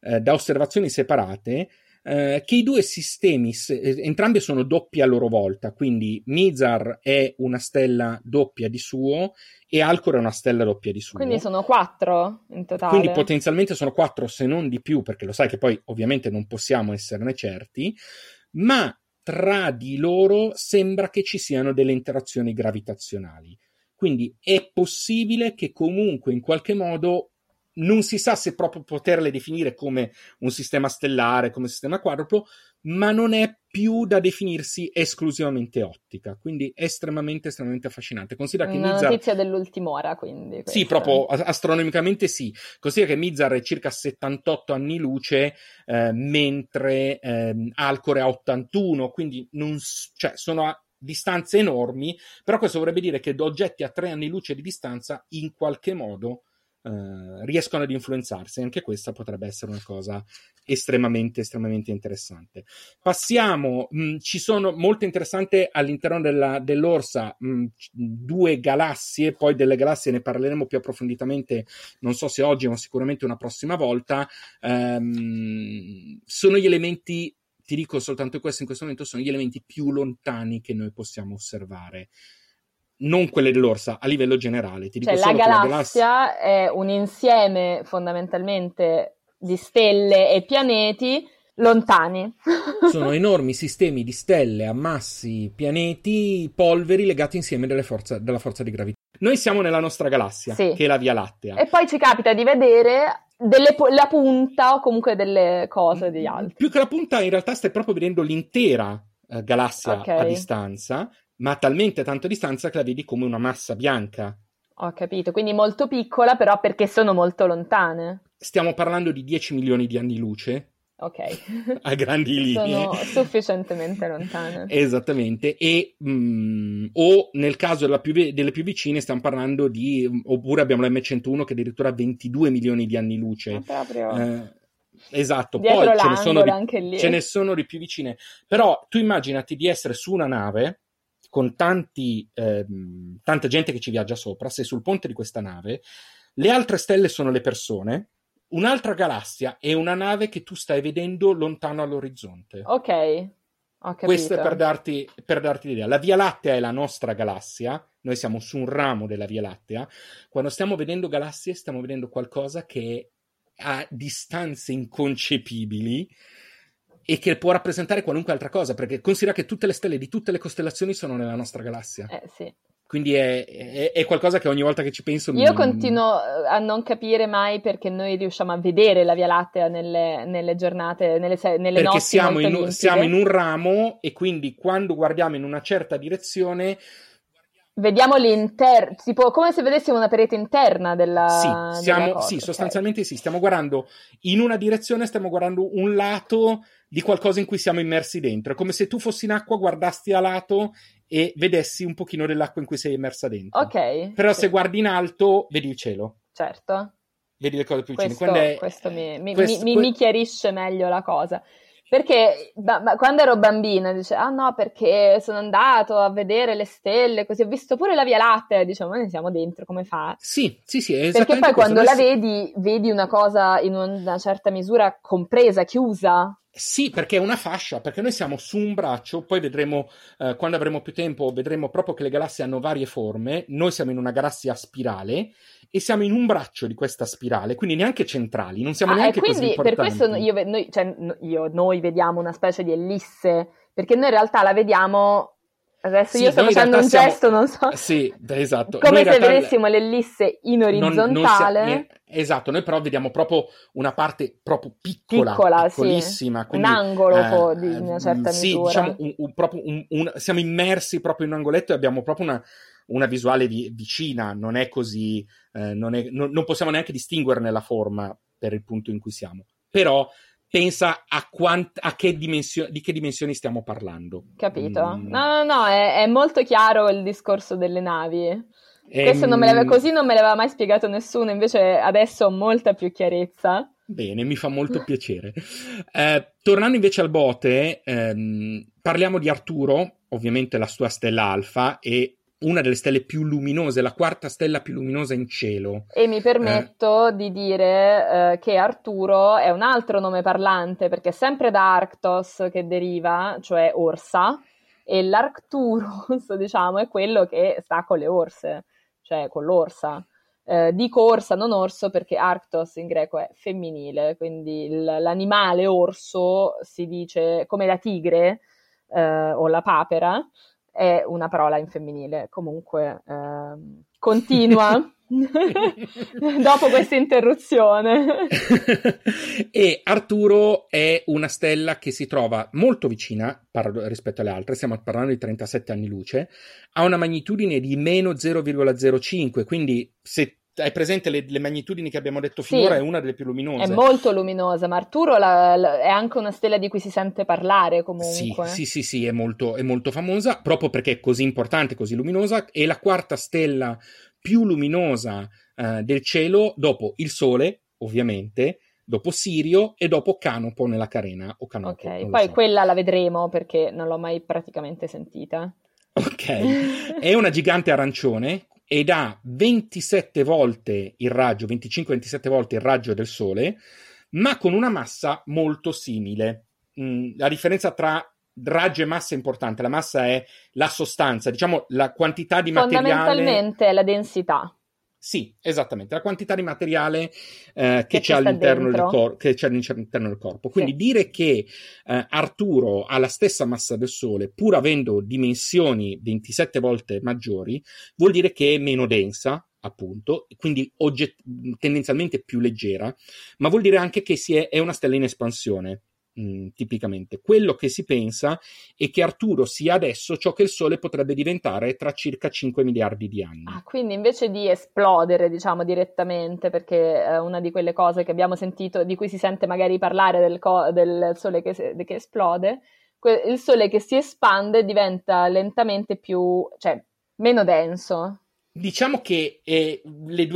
eh, da osservazioni separate eh, che i due sistemi, eh, entrambi sono doppi a loro volta, quindi Mizar è una stella doppia di suo e Alcor è una stella doppia di suo. Quindi sono quattro in totale. Quindi potenzialmente sono quattro, se non di più, perché lo sai che poi ovviamente non possiamo esserne certi, ma tra di loro sembra che ci siano delle interazioni gravitazionali. Quindi è possibile che comunque in qualche modo non si sa se proprio poterle definire come un sistema stellare, come sistema quadruplo, ma non è più da definirsi esclusivamente ottica, quindi estremamente, estremamente affascinante. Considera che Una Mizar... notizia dell'ultima quindi. Questa. Sì, proprio astronomicamente sì. Considera che Mizar è circa 78 anni luce, eh, mentre eh, Alcore ha 81, quindi non, cioè, sono a distanze enormi, però questo vorrebbe dire che oggetti a tre anni luce di distanza in qualche modo eh, riescono ad influenzarsi. Anche questa potrebbe essere una cosa estremamente, estremamente interessante. Passiamo, mh, mm, ci sono molto interessante all'interno della, dell'Orsa mh, mm, due galassie, poi delle galassie ne parleremo più approfonditamente, non so se oggi, ma sicuramente una prossima volta. Um, sono gli elementi ti dico soltanto questo in questo momento, sono gli elementi più lontani che noi possiamo osservare non quelle dell'Orsa, a livello generale. Ti cioè, la galassia, galassia è un insieme fondamentalmente di stelle e pianeti Lontani. sono enormi sistemi di stelle, ammassi, pianeti, polveri legati insieme forza, dalla forza di gravità. Noi siamo nella nostra galassia, sì. che è la Via Lattea. E poi ci capita di vedere delle, la punta o comunque delle cose di altri. Più che la punta, in realtà stai proprio vedendo l'intera eh, galassia okay. a distanza, ma a talmente tanto a distanza che la vedi come una massa bianca. Ho capito, quindi molto piccola, però perché sono molto lontane. Stiamo parlando di 10 milioni di anni luce, Ok. a grandi linee. Sono sufficientemente lontane. Esattamente. E, mh, mm, o nel caso più, delle più vicine stiamo parlando di, oppure abbiamo la M101 che addirittura ha 22 milioni di anni luce. proprio... Eh, esatto, Dietro poi ce ne, sono di, ce ne sono di più vicine. Però tu immaginati di essere su una nave con tanti, ehm, tanta gente che ci viaggia sopra, sei sul ponte di questa nave, le altre stelle sono le persone, un'altra galassia e una nave che tu stai vedendo lontano all'orizzonte. Ok. Questo è per darti, per darti l'idea. La Via Lattea è la nostra galassia, noi siamo su un ramo della Via Lattea. Quando stiamo vedendo galassie, stiamo vedendo qualcosa che è a distanze inconcepibili e che può rappresentare qualunque altra cosa, perché considera che tutte le stelle di tutte le costellazioni sono nella nostra galassia. Eh sì. Quindi è, è, è, qualcosa che ogni volta che ci penso... Io mi... continuo eh, a non capire mai perché noi riusciamo a vedere la Via Lattea nelle, nelle giornate, nelle, nelle perché siamo in, siamo in un ramo e quindi quando guardiamo in una certa direzione vediamo l'interno, tipo come se vedessimo una parete interna della. Sì, siamo, della sì sostanzialmente okay. sì, stiamo guardando in una direzione, stiamo guardando un lato di qualcosa in cui siamo immersi dentro. È come se tu fossi in acqua, guardassi a lato e vedessi un pochino dell'acqua in cui sei immersa dentro. Ok. Però sì. se guardi in alto, vedi il cielo. Certo. Vedi le cose più vicine. Questo, è... questo mi, mi, questo, mi, mi chiarisce meglio la cosa. Perché da, quando ero bambina dice, ah no, perché sono andato a vedere le stelle, così ho visto pure la Via Lattea, dicevo, ma ne siamo dentro, come fa? Sì, sì, sì, Perché poi quando la vedi, vedi una cosa in una certa misura compresa, chiusa. Sì, perché è una fascia, perché noi siamo su un braccio, poi vedremo, eh, quando avremo più tempo, vedremo proprio che le galassie hanno varie forme, noi siamo in una galassia a spirale e siamo in un braccio di questa spirale, quindi neanche centrali, non siamo ah, neanche quindi, così importanti. Per questo io, noi, cioè, io, noi vediamo una specie di ellisse, perché noi in realtà la vediamo Adesso sì, io sto facendo un siamo... gesto, non so. Sì, esatto. Come noi se vedessimo l'ellisse in orizzontale. Non, non sia... Esatto, noi però vediamo proprio una parte proprio piccola, piccola piccolissima. Sì. Quindi, un angolo eh, di una certa sì, misura. Sì, diciamo, un, un, proprio un, siamo immersi proprio in un angoletto e abbiamo proprio una, una visuale vi, vicina, non è così, eh, non, è, non, non possiamo neanche distinguerne la forma per il punto in cui siamo. Però pensa a, quant- a che dimensio- di che dimensioni stiamo parlando. Capito? Mm. No, no, no, è, è, molto chiaro il discorso delle navi. Questo non me così non me l'aveva mai spiegato nessuno, invece adesso ho molta più chiarezza. Bene, mi fa molto piacere. Eh, tornando invece al bote, ehm, parliamo di Arturo, ovviamente la sua stella alfa, e una delle stelle più luminose, la quarta stella più luminosa in cielo. E mi permetto eh. di dire eh, che Arturo è un altro nome parlante, perché è sempre da Arctos che deriva, cioè orsa, e l'Arcturus, diciamo, è quello che sta con le orse, cioè con l'orsa. Eh, dico orsa, non orso, perché Arctos in greco è femminile, quindi l- l'animale orso si dice come la tigre eh, o la papera, è una parola in femminile. Comunque, ehm, continua. Dopo questa interruzione. e Arturo è una stella che si trova molto vicina par- rispetto alle altre, stiamo parlando di 37 anni luce, ha una magnitudine di meno 0,05, quindi se hai presente le, le, magnitudini che abbiamo detto finora? Sì, è una delle più luminose. È molto luminosa, ma Arturo la, la, è anche una stella di cui si sente parlare comunque. Sì, sì, sì, sì è, molto, è, molto, famosa proprio perché è così importante, così luminosa. È la quarta stella più luminosa uh, del cielo dopo il Sole, ovviamente, dopo Sirio e dopo Canopo nella Carena. O Canopo, ok, poi so. quella la vedremo perché non l'ho mai praticamente sentita. Ok, è una gigante arancione ed ha 27 volte il raggio, 25-27 volte il raggio del Sole, ma con una massa molto simile. Mm, la differenza tra raggio e massa è importante, la massa è la sostanza, diciamo la quantità di materiale. Fondamentalmente è la densità. Sì, esattamente, la quantità di materiale eh, che, che, c'è all'interno del, cor- che c'è all'interno del corpo. Quindi sì. dire che eh, Arturo ha la stessa massa del Sole, pur avendo dimensioni 27 volte maggiori, vuol dire che è meno densa, appunto, quindi ogget- tendenzialmente più leggera, ma vuol dire anche che è, è una stella in espansione. Mm, tipicamente. Quello che si pensa è che Arturo sia adesso ciò che il Sole potrebbe diventare tra circa 5 miliardi di anni. Ah, quindi invece di esplodere, diciamo, direttamente, perché è una di quelle cose che abbiamo sentito, di cui si sente magari parlare del, co- del Sole che, che esplode, que- il Sole che si espande diventa lentamente più, cioè, meno denso. Diciamo che, eh,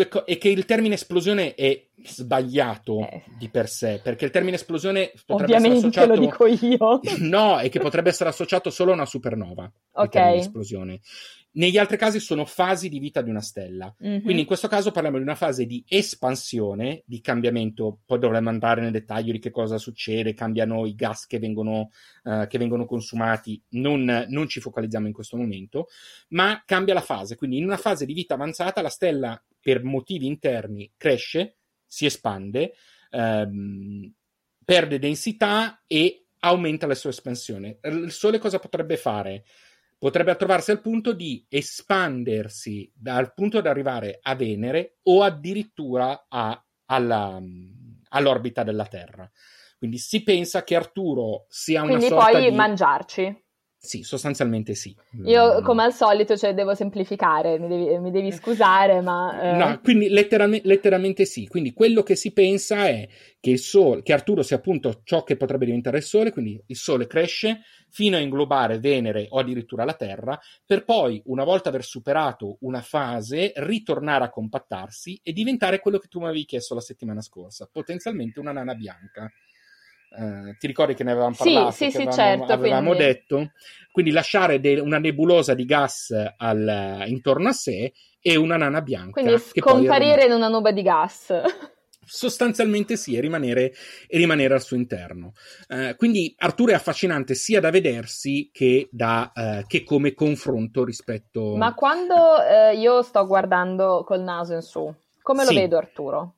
co- è che il termine esplosione è sbagliato eh. di per sé, perché il termine esplosione potrebbe Ovviamente essere associato... lo dico io. no, è che potrebbe essere associato solo a una supernova. Ok. esplosione. Negli altri casi sono fasi di vita di una stella. Mm-hmm. Quindi in questo caso parliamo di una fase di espansione, di cambiamento. Poi dovremmo andare nel dettaglio di che cosa succede, cambiano i gas che vengono, uh, che vengono consumati. Non, non ci focalizziamo in questo momento, ma cambia la fase. Quindi in una fase di vita avanzata la stella, per motivi interni, cresce, si espande, ehm, perde densità e aumenta la sua espansione. Il Sole cosa potrebbe fare? Potrebbe trovarsi al punto di espandersi dal punto di arrivare a Venere o addirittura a, alla, all'orbita della Terra. Quindi si pensa che Arturo sia una Quindi sorta poi di... mangiarci. Sì, sostanzialmente sì. Io, mm. come al solito, cioè, devo semplificare, mi devi, mi devi scusare, ma... Eh... No, quindi letteralmente, letteralmente, sì. Quindi quello che si pensa è che, il sole, che Arturo sia appunto ciò che potrebbe diventare il Sole, quindi il Sole cresce fino a inglobare Venere o addirittura la Terra, per poi, una volta aver superato una fase, ritornare a compattarsi e diventare quello che tu mi avevi chiesto la settimana scorsa, potenzialmente una nana bianca. Uh, ti ricordi che ne avevamo parlato? Sì, sì, sì, avevamo, certo. Avevamo quindi... detto, quindi lasciare de- una nebulosa di gas al, intorno a sé e una nana bianca. Quindi scomparire in una nube di gas. Sostanzialmente sì, e rimanere, e rimanere al suo interno. Uh, quindi Arturo è affascinante sia da vedersi che, da, uh, che come confronto rispetto. Ma quando io sto guardando col naso in su, come lo sì. vedo Arturo?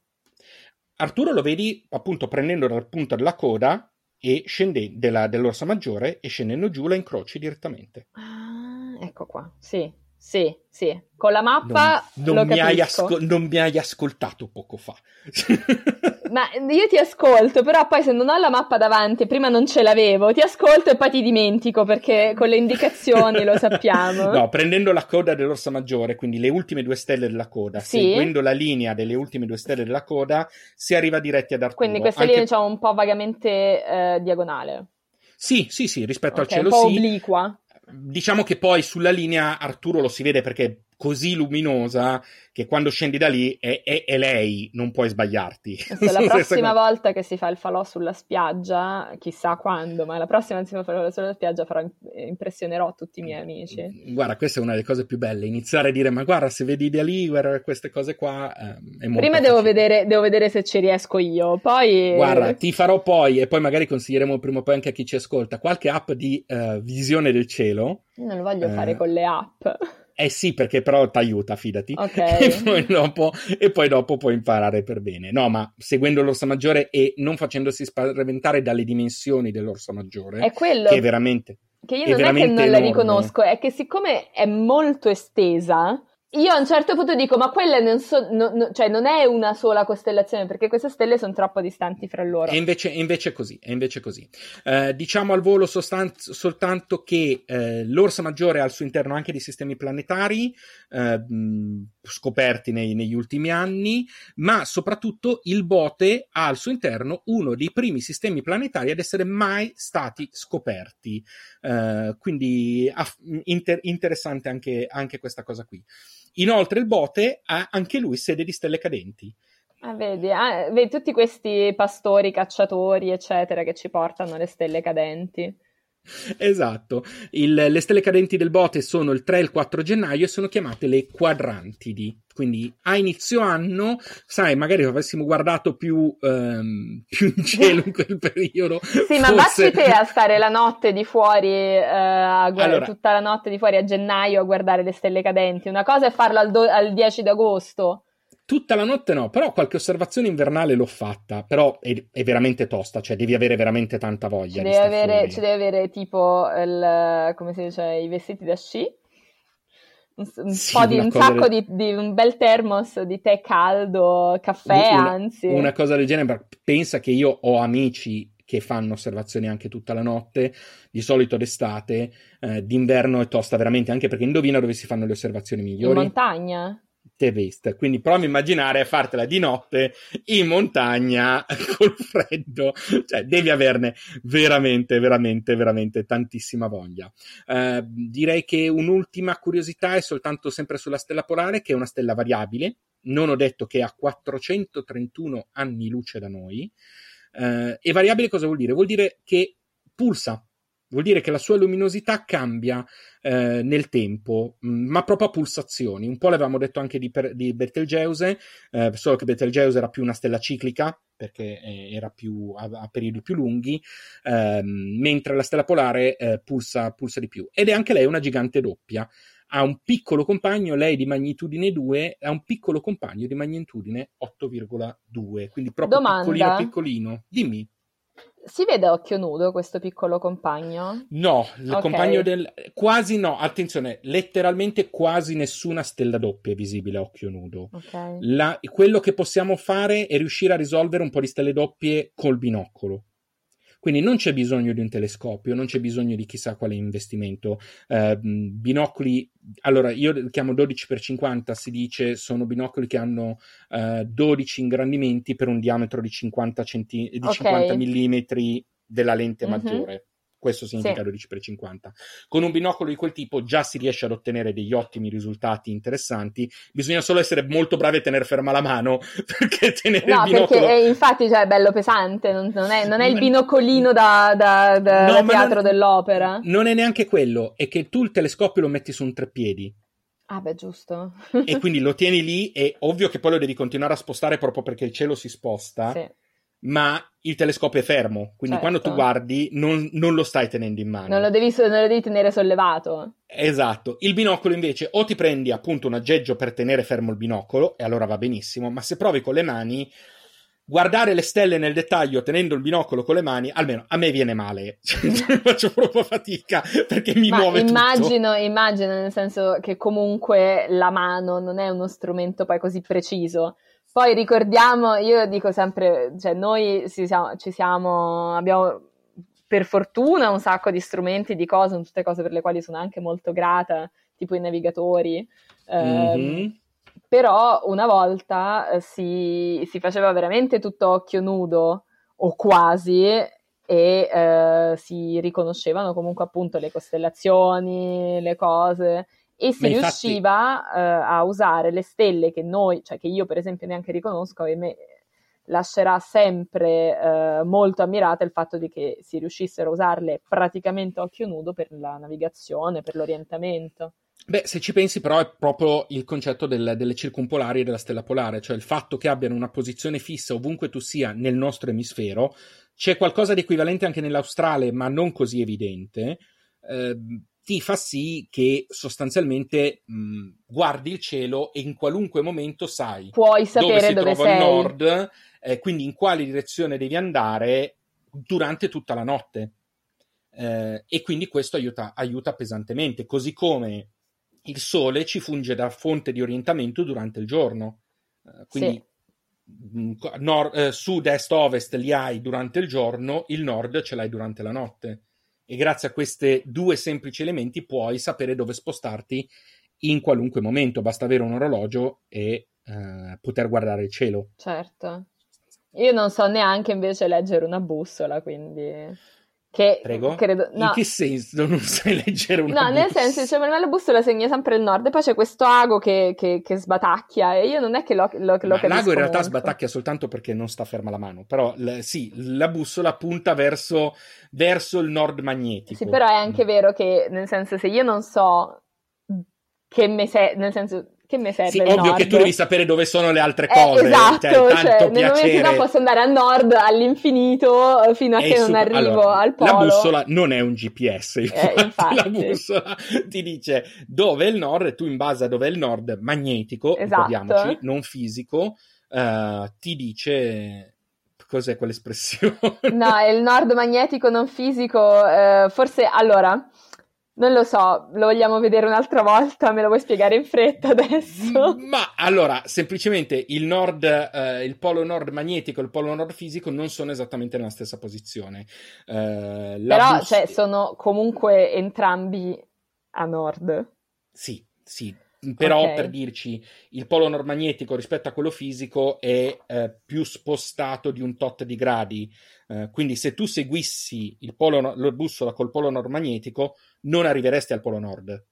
Arturo lo vedi appunto prendendo dal punto della coda e scendendo della, dell'orsa maggiore e scendendo giù la incroci direttamente. Ah, ecco qua, sì, sì, sì. Con la mappa non, non, mi, hai asco- non mi hai ascoltato poco fa. Ma io ti ascolto, però poi se non ho la mappa davanti, prima non ce l'avevo, ti ascolto e poi ti dimentico perché con le indicazioni lo sappiamo. No, prendendo la coda dell'orsa maggiore, quindi le ultime due stelle della coda, sì. seguendo la linea delle ultime due stelle della coda, si arriva diretti ad Arturo. Quindi questa Anche... linea diciamo un po' vagamente eh, diagonale. Sì, sì, sì, rispetto okay, al cielo un po' sì. Diciamo che poi sulla linea Arturo lo si vede perché così luminosa che quando scendi da lì è, è, è lei, non puoi sbagliarti. Se la prossima volta che si fa il falò sulla spiaggia, chissà quando, ma la prossima che si fa il falò sulla spiaggia farò, impressionerò tutti i miei amici. Guarda, questa è una delle cose più belle, iniziare a dire ma guarda se vedi da lì, guarda queste cose qua, eh, Prima devo vedere, devo vedere, se ci riesco io, poi... Guarda, ti farò poi, e poi magari consiglieremo prima o poi anche a chi ci ascolta, qualche app di uh, visione del cielo. non lo voglio eh... fare con le app. Eh sì, perché però ti aiuta, fidati. Ok. E poi, dopo, e poi dopo puoi imparare per bene. No, ma seguendo l'orsa maggiore e non facendosi spaventare dalle dimensioni dell'orsa maggiore. È quello. Che è veramente. Che io non è, è che non enorme. la riconosco, è che siccome è molto estesa, io a un certo punto dico, ma quella non, so, no, no, cioè non è una sola costellazione, perché queste stelle sono troppo distanti fra loro. E invece, è così, è invece così. Eh, diciamo al volo sostan- soltanto che eh, l'Orsa Maggiore ha al suo interno anche dei sistemi planetari eh, scoperti nei, negli ultimi anni, ma soprattutto il Bote ha al suo interno uno dei primi sistemi planetari ad essere mai stati scoperti. Eh, quindi aff- inter- interessante anche, anche questa cosa qui. Inoltre il bote ha anche lui sede di stelle cadenti. Ah, vedi, ah, vedi tutti questi pastori, cacciatori, eccetera, che ci portano le stelle cadenti. Esatto, il, le stelle cadenti del bote sono il 3 e il 4 gennaio e sono chiamate le quadrantidi. Quindi a inizio anno, sai, magari avessimo guardato più, um, più in cielo in quel periodo. sì, forse... ma basti te a stare la notte di fuori, uh, a guardare allora, tutta la notte di fuori a gennaio a guardare le stelle cadenti. Una cosa è farlo al, do- al 10 d'agosto Tutta la notte no, però qualche osservazione invernale l'ho fatta, però è, è veramente tosta, cioè devi avere veramente tanta voglia. Ci devi, avere, ci devi avere tipo il, come si dice, i vestiti da sci, un, un sì, po' di un sacco del... di, di, un bel termos di tè caldo, caffè una, anzi. Una cosa del genere, pensa che io ho amici che fanno osservazioni anche tutta la notte, di solito d'estate, eh, d'inverno è tosta veramente, anche perché indovina dove si fanno le osservazioni migliori. In montagna? Vest. Quindi provi a immaginare a fartela di notte in montagna col freddo, cioè devi averne veramente, veramente, veramente tantissima voglia. Uh, direi che un'ultima curiosità è soltanto sempre sulla stella polare, che è una stella variabile. Non ho detto che ha 431 anni luce da noi. Uh, e variabile cosa vuol dire? Vuol dire che pulsa, vuol dire che la sua luminosità cambia eh, nel tempo, mm, ma proprio a pulsazioni. Un po' l'avevamo detto anche di, per, di Betelgeuse, eh, solo che Betelgeuse era più una stella ciclica, perché eh, era più a, a, periodi più lunghi, ehm, mentre la stella polare eh, pulsa, pulsa di più. Ed è anche lei una gigante doppia. Ha un piccolo compagno, lei di magnitudine 2, ha un piccolo compagno di magnitudine 8,2, quindi proprio Domanda. piccolino piccolino. Dimmi. Si vede a occhio nudo questo piccolo compagno? No, il okay. compagno del... quasi no, attenzione, letteralmente quasi nessuna stella doppia è visibile a occhio nudo. Okay. La... quello che possiamo fare è riuscire a risolvere un po' di stelle doppie col binocolo. Quindi non c'è bisogno di un telescopio, non c'è bisogno di chissà quale investimento. Eh, binocoli, allora io li chiamo 12x50, si dice sono binocoli che hanno eh, 12 ingrandimenti per un diametro di 50, centi- di okay. 50 mm della lente mm-hmm. maggiore. Questo significa sì. 12x50. Con un binocolo di quel tipo già si riesce ad ottenere degli ottimi risultati interessanti. Bisogna solo essere molto bravi a tenere ferma la mano perché tenere no, il binocolo. Perché infatti cioè, è bello pesante, non, non, è, non è, il binocolino da, da, da, no, da teatro non, dell'opera. Non è neanche quello, è che tu il telescopio lo metti su un treppiedi. Ah, beh, giusto. e quindi lo tieni lì, è ovvio che poi lo devi continuare a spostare proprio perché il cielo si sposta. Sì ma il telescopio è fermo, quindi certo. quando tu guardi non, non, lo stai tenendo in mano. Non lo, devi, non lo, devi, tenere sollevato. Esatto. Il binocolo invece o ti prendi appunto un aggeggio per tenere fermo il binocolo e allora va benissimo, ma se provi con le mani guardare le stelle nel dettaglio tenendo il binocolo con le mani, almeno a me viene male, cioè, faccio proprio fatica perché mi Ma muove immagino, tutto. Immagino, nel senso che comunque la mano non è uno strumento poi così preciso. Poi ricordiamo, io dico sempre, cioè noi ci siamo, ci siamo, abbiamo per fortuna un sacco di strumenti, di cose, tutte cose per le quali sono anche molto grata, tipo i navigatori. Mm-hmm. però una volta eh, si, si, faceva veramente tutto occhio nudo, o quasi, e eh, si riconoscevano comunque appunto le costellazioni, le cose e si riusciva infatti... uh, a usare le stelle che noi, cioè che io per esempio neanche riconosco e me lascerà sempre uh, molto ammirata il fatto di che si riuscissero a usarle praticamente a occhio nudo per la navigazione, per l'orientamento. Beh, se ci pensi però è proprio il concetto del, delle circumpolari e della stella polare, cioè il fatto che abbiano una posizione fissa ovunque tu sia nel nostro emisfero, c'è qualcosa di equivalente anche nell'australe, ma non così evidente, eh, ti fa sì che sostanzialmente mh, guardi il cielo e in qualunque momento sai Puoi sapere dove si dove trova sei. il nord, eh, quindi in quale direzione devi andare durante tutta la notte. Eh, e quindi questo aiuta, aiuta pesantemente, così come il sole ci funge da fonte di orientamento durante il giorno. Eh, quindi sì. nord, eh, sud, est, ovest li hai durante il giorno, il nord ce l'hai durante la notte e grazie a questi due semplici elementi puoi sapere dove spostarti in qualunque momento, basta avere un orologio e eh, poter guardare il cielo. Certo. Io non so neanche invece leggere una bussola, quindi che Prego? Credo, no. In che senso non sai leggere una No, bussola? nel senso, cioè, la bussola segna sempre il nord e poi c'è questo ago che, che, che sbatacchia e io non è che lo, lo, lo L'ago in realtà molto. sbatacchia soltanto perché non sta ferma la mano, però l- sì, la bussola punta verso, verso il nord magnetico. Sì, però è anche mm. vero che, nel senso, se io non so che mese, nel senso, che mi serve sì, ovvio nord? che tu devi sapere dove sono le altre Eh, cose. esatto, cioè, tanto cioè, nel piacere. momento che posso andare a nord all'infinito eh, fino a È che non super- arrivo allora, al polo. La bussola non è un GPS, infatti, infatti. la bussola ti dice dove è il nord e tu in base a dove è il nord magnetico, Esatto. non fisico, eh, ti dice cos'è quell'espressione. No, è il nord magnetico non fisico, eh, forse allora, non lo so, lo vogliamo vedere un'altra volta, me lo vuoi spiegare in fretta adesso? Ma allora, semplicemente il nord, eh, il polo nord magnetico e il polo nord fisico non sono esattamente nella stessa posizione. Eh, Però, bus- cioè, sono comunque entrambi a nord. Sì, sì. Però Ok. per dirci, il polo nord magnetico rispetto a quello fisico è eh, più spostato di un tot di gradi. Eh, quindi se tu seguissi il polo, la bussola col polo nord magnetico, non arriveresti al polo nord.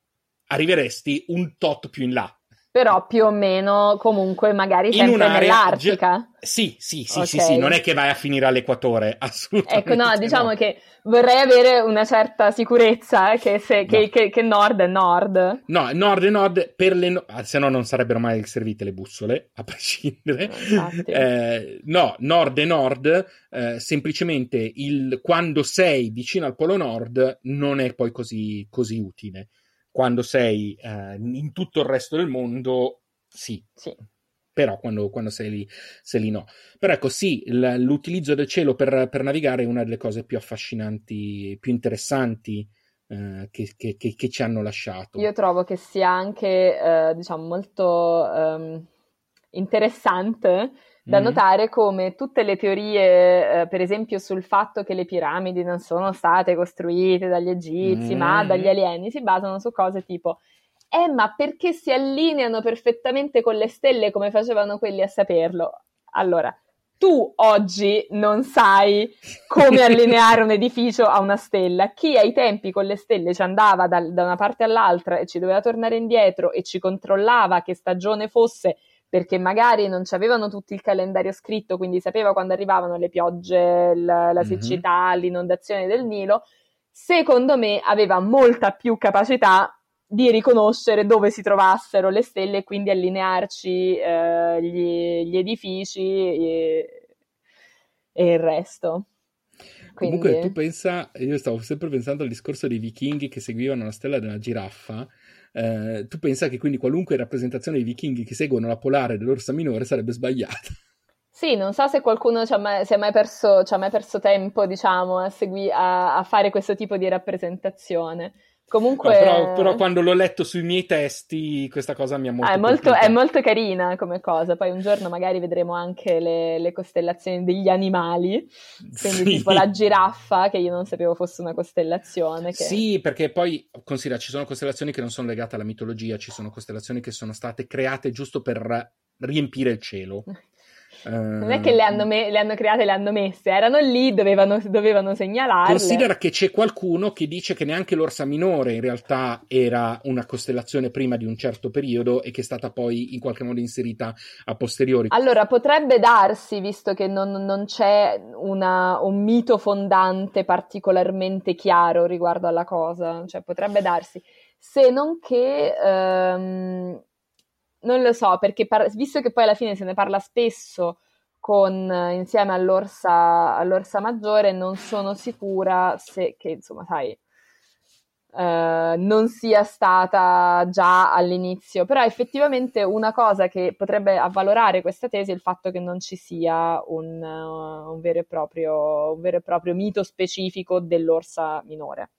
Arriveresti un tot più in là. Però più o meno comunque magari In sempre un'area nell'Artica. Sì, sì, sì, Ok. sì, sì, non è che vai a finire all'equatore, assolutamente. Ecco, no, diciamo no. che vorrei avere una certa sicurezza eh, che, se, che, No. che- che nord è nord. No, nord e nord per le no- ah, se no non sarebbero mai servite le bussole, a prescindere. Infatti. Eh, no, nord e nord, eh, semplicemente il, quando sei vicino al polo nord non è poi così, così utile. Quando sei eh, in tutto il resto del mondo, sì, Sì. però quando, quando sei, lì, sei lì no. Però ecco, sì, l'utilizzo del cielo per, per navigare è una delle cose più affascinanti, più interessanti eh, che, che- che- che ci hanno lasciato. Io trovo che sia anche, eh, diciamo, molto ehm, interessante da Mhm. notare come tutte le teorie, eh, per esempio sul fatto che le piramidi non sono state costruite dagli egizi, ma Mhm. dagli alieni, si basano su cose tipo eh, ma perché si allineano perfettamente con le stelle come facevano quelli a saperlo? Allora, tu oggi non sai come allineare un edificio a una stella. Chi ai tempi con le stelle ci andava dal- da una parte all'altra e ci doveva tornare indietro e ci controllava che stagione fosse perché magari non ci avevano tutto il calendario scritto, quindi sapeva quando arrivavano le piogge, la, la Mhm. siccità, l'inondazione del Nilo, secondo me aveva molta più capacità di riconoscere dove si trovassero le stelle e quindi allinearci eh, gli, gli edifici e, e il resto. Quindi, Comunque tu pensa, io stavo sempre pensando al discorso dei vichinghi che seguivano la stella della giraffa, eh, tu pensa che quindi qualunque rappresentazione dei vichinghi che seguono la polare dell'orsa minore sarebbe sbagliata. Sì, non so se qualcuno ci ha mai, mai perso, ci ha mai perso tempo, diciamo, a, segui- a- a fare questo tipo di rappresentazione. No, Comunque, però, però quando l'ho letto sui miei testi questa cosa mi ha molto Ah, è, molto, è molto carina come cosa. Poi un giorno magari vedremo anche le, le costellazioni degli animali, quindi Sì. tipo la giraffa, che io non sapevo fosse una costellazione. Che... Sì, perché poi considera, ci sono costellazioni che non sono legate alla mitologia, ci sono costellazioni che sono state create giusto per riempire il cielo. Non è che le hanno, me- le hanno create e le hanno messe, erano lì, dovevano, dovevano segnalarle. Considera che c'è qualcuno che dice che neanche l'orsa minore in realtà era una costellazione prima di un certo periodo e che è stata poi in qualche modo inserita a posteriori. Allora, potrebbe darsi, visto che non, non c'è una- un mito fondante particolarmente chiaro riguardo alla cosa, cioè potrebbe darsi, se non che, ehm, non lo so, perché par- visto che poi alla fine se ne parla spesso con, insieme all'orsa, all'orsa maggiore, non sono sicura se, che insomma, sai, eh, non sia stata già all'inizio, però effettivamente una cosa che potrebbe avvalorare questa tesi è il fatto che non ci sia un, uh, un vero, e proprio, un vero e proprio mito specifico dell'orsa minore.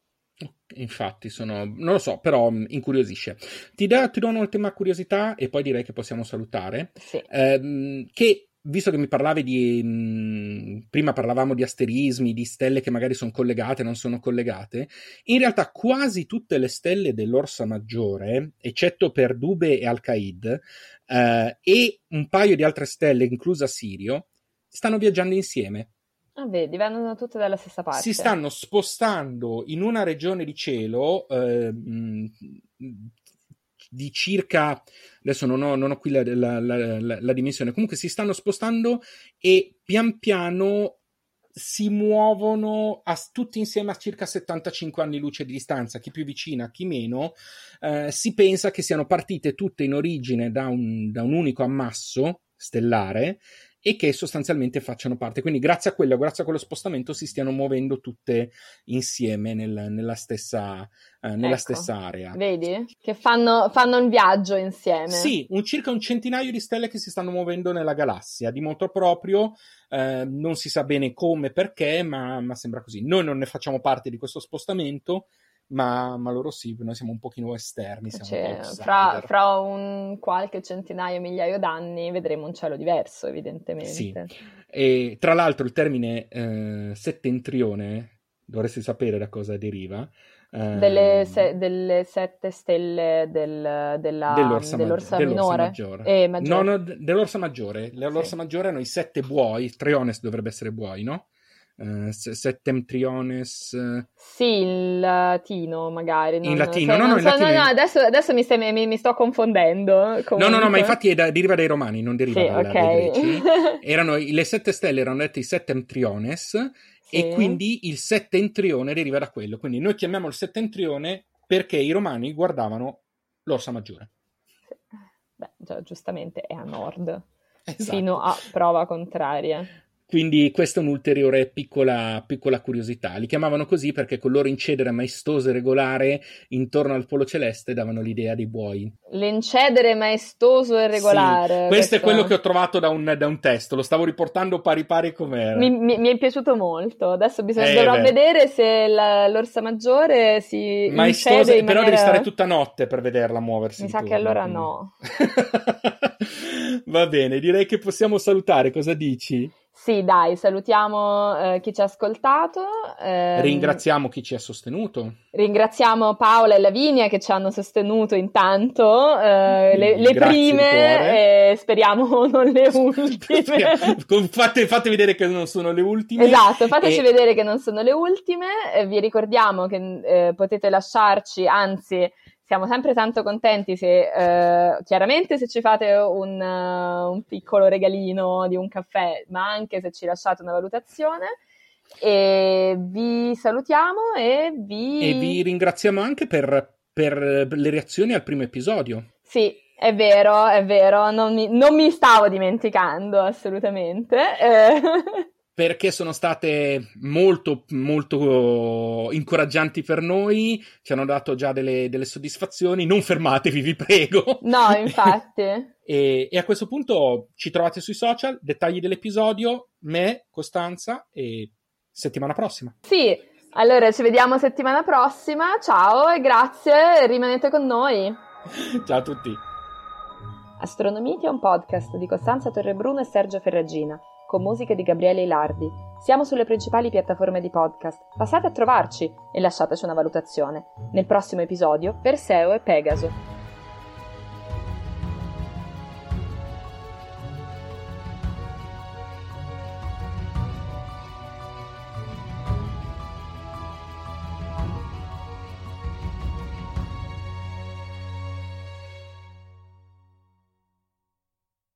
Infatti, sono, non lo so, però mh, incuriosisce. Ti, da- ti do un'ultima curiosità e poi direi che possiamo salutare. Sì. Ehm, che visto che mi parlavi di mh, prima parlavamo di asterismi, di stelle che magari sono collegate, non sono collegate, in realtà quasi tutte le stelle dell'Orsa Maggiore, eccetto per Dube e Alcaid, eh, e un paio di altre stelle, inclusa Sirio, stanno viaggiando insieme. Ah, vedi, vengono tutte dalla stessa parte. Si stanno spostando in una regione di cielo eh, di circa adesso non ho, non ho qui la, la- la- la- la dimensione comunque si stanno spostando e pian piano si muovono a, tutti insieme a circa 75 anni luce di distanza, chi più vicina, chi meno, eh, si pensa che siano partite tutte in origine da un, da un unico ammasso stellare e che sostanzialmente facciano parte. Quindi, grazie a quello, grazie a quello spostamento, si stiano muovendo tutte insieme nel, nella, stessa, eh, nella ecco, stessa area. Vedi? Che fanno, fanno un viaggio insieme. Sì, un, circa un centinaio di stelle che si stanno muovendo nella galassia, di moto proprio. Eh, non si sa bene come perché, ma, ma sembra così. Noi non ne facciamo parte di questo spostamento ma, ma, loro sì, noi siamo un pochino esterni. Cioè, fra, fra, un qualche centinaio, migliaio d'anni vedremo un cielo diverso, evidentemente. Sì. E tra l'altro il termine eh, settentrione, dovresti sapere da cosa deriva. Delle, se, delle, sette stelle del, della, dell'orsa, dell'orsa minore maggiore. Eh, maggiore. No, no, dell'orsa maggiore. L'orsa sì. maggiore hanno i sette buoi, triones dovrebbe essere buoi, no? Uh, Settemtriones. Sì, in latino magari. Non, in latino, cioè, no, no, so, latino. no, no, adesso, adesso mi, stai, mi, mi, sto confondendo. Comunque. No, no, no, ma infatti da, deriva dai romani, non deriva sì, dalla, okay. greci. Erano, le sette stelle erano dette i Settemtriones sì. e quindi il settentrione deriva da quello. Quindi noi chiamiamo il settentrione perché i romani guardavano l'Orsa Maggiore. Sì. Beh, già, giustamente è a nord. Esatto. Fino a prova contraria. Quindi questa è un'ulteriore piccola, piccola, curiosità. Li chiamavano così perché con loro incedere maestoso e regolare intorno al polo celeste davano l'idea dei buoi. L'incedere maestoso e regolare. Sì, questo, è quello che ho trovato da un, da un, testo, lo stavo riportando pari pari com'era. Mi, mi, mi è piaciuto molto. Adesso bisogna, eh, dovrò vedere se la, l'orsa maggiore si maestosa, Però maniera... devi stare tutta notte per vederla muoversi. Mi sa turno, che allora quindi. no. Va bene, direi che possiamo salutare. Cosa dici? Sì, dai, salutiamo eh, chi ci ha ascoltato. Eh, ringraziamo chi ci ha sostenuto. Ringraziamo Paola e Lavinia che ci hanno sostenuto intanto, eh, le, le prime e speriamo non le ultime. fate, fate, vedere che non sono le ultime. Esatto, fateci e... vedere che non sono le ultime. vi ricordiamo che eh, potete lasciarci, anzi siamo sempre tanto contenti se eh, chiaramente se ci fate un, uh, un, piccolo regalino di un caffè, ma anche se ci lasciate una valutazione. E vi salutiamo e vi... E vi ringraziamo anche per, per le reazioni al primo episodio. Sì, è vero, è vero, non mi, non mi stavo dimenticando assolutamente. Eh. perché sono state molto, molto incoraggianti per noi, ci hanno dato già delle, delle soddisfazioni. Non fermatevi, vi prego. No, infatti. e, e, a questo punto ci trovate sui social, dettagli dell'episodio, me, Costanza e settimana prossima. Sì, allora ci vediamo settimana prossima. Ciao e grazie, rimanete con noi. Ciao a tutti. Astronomiti è un podcast di Costanza Torrebruno e Sergio Ferragina con musiche di Gabriele Ilardi. Siamo sulle principali piattaforme di podcast. Passate a trovarci e lasciateci una valutazione. Nel prossimo episodio, Perseo e Pegaso.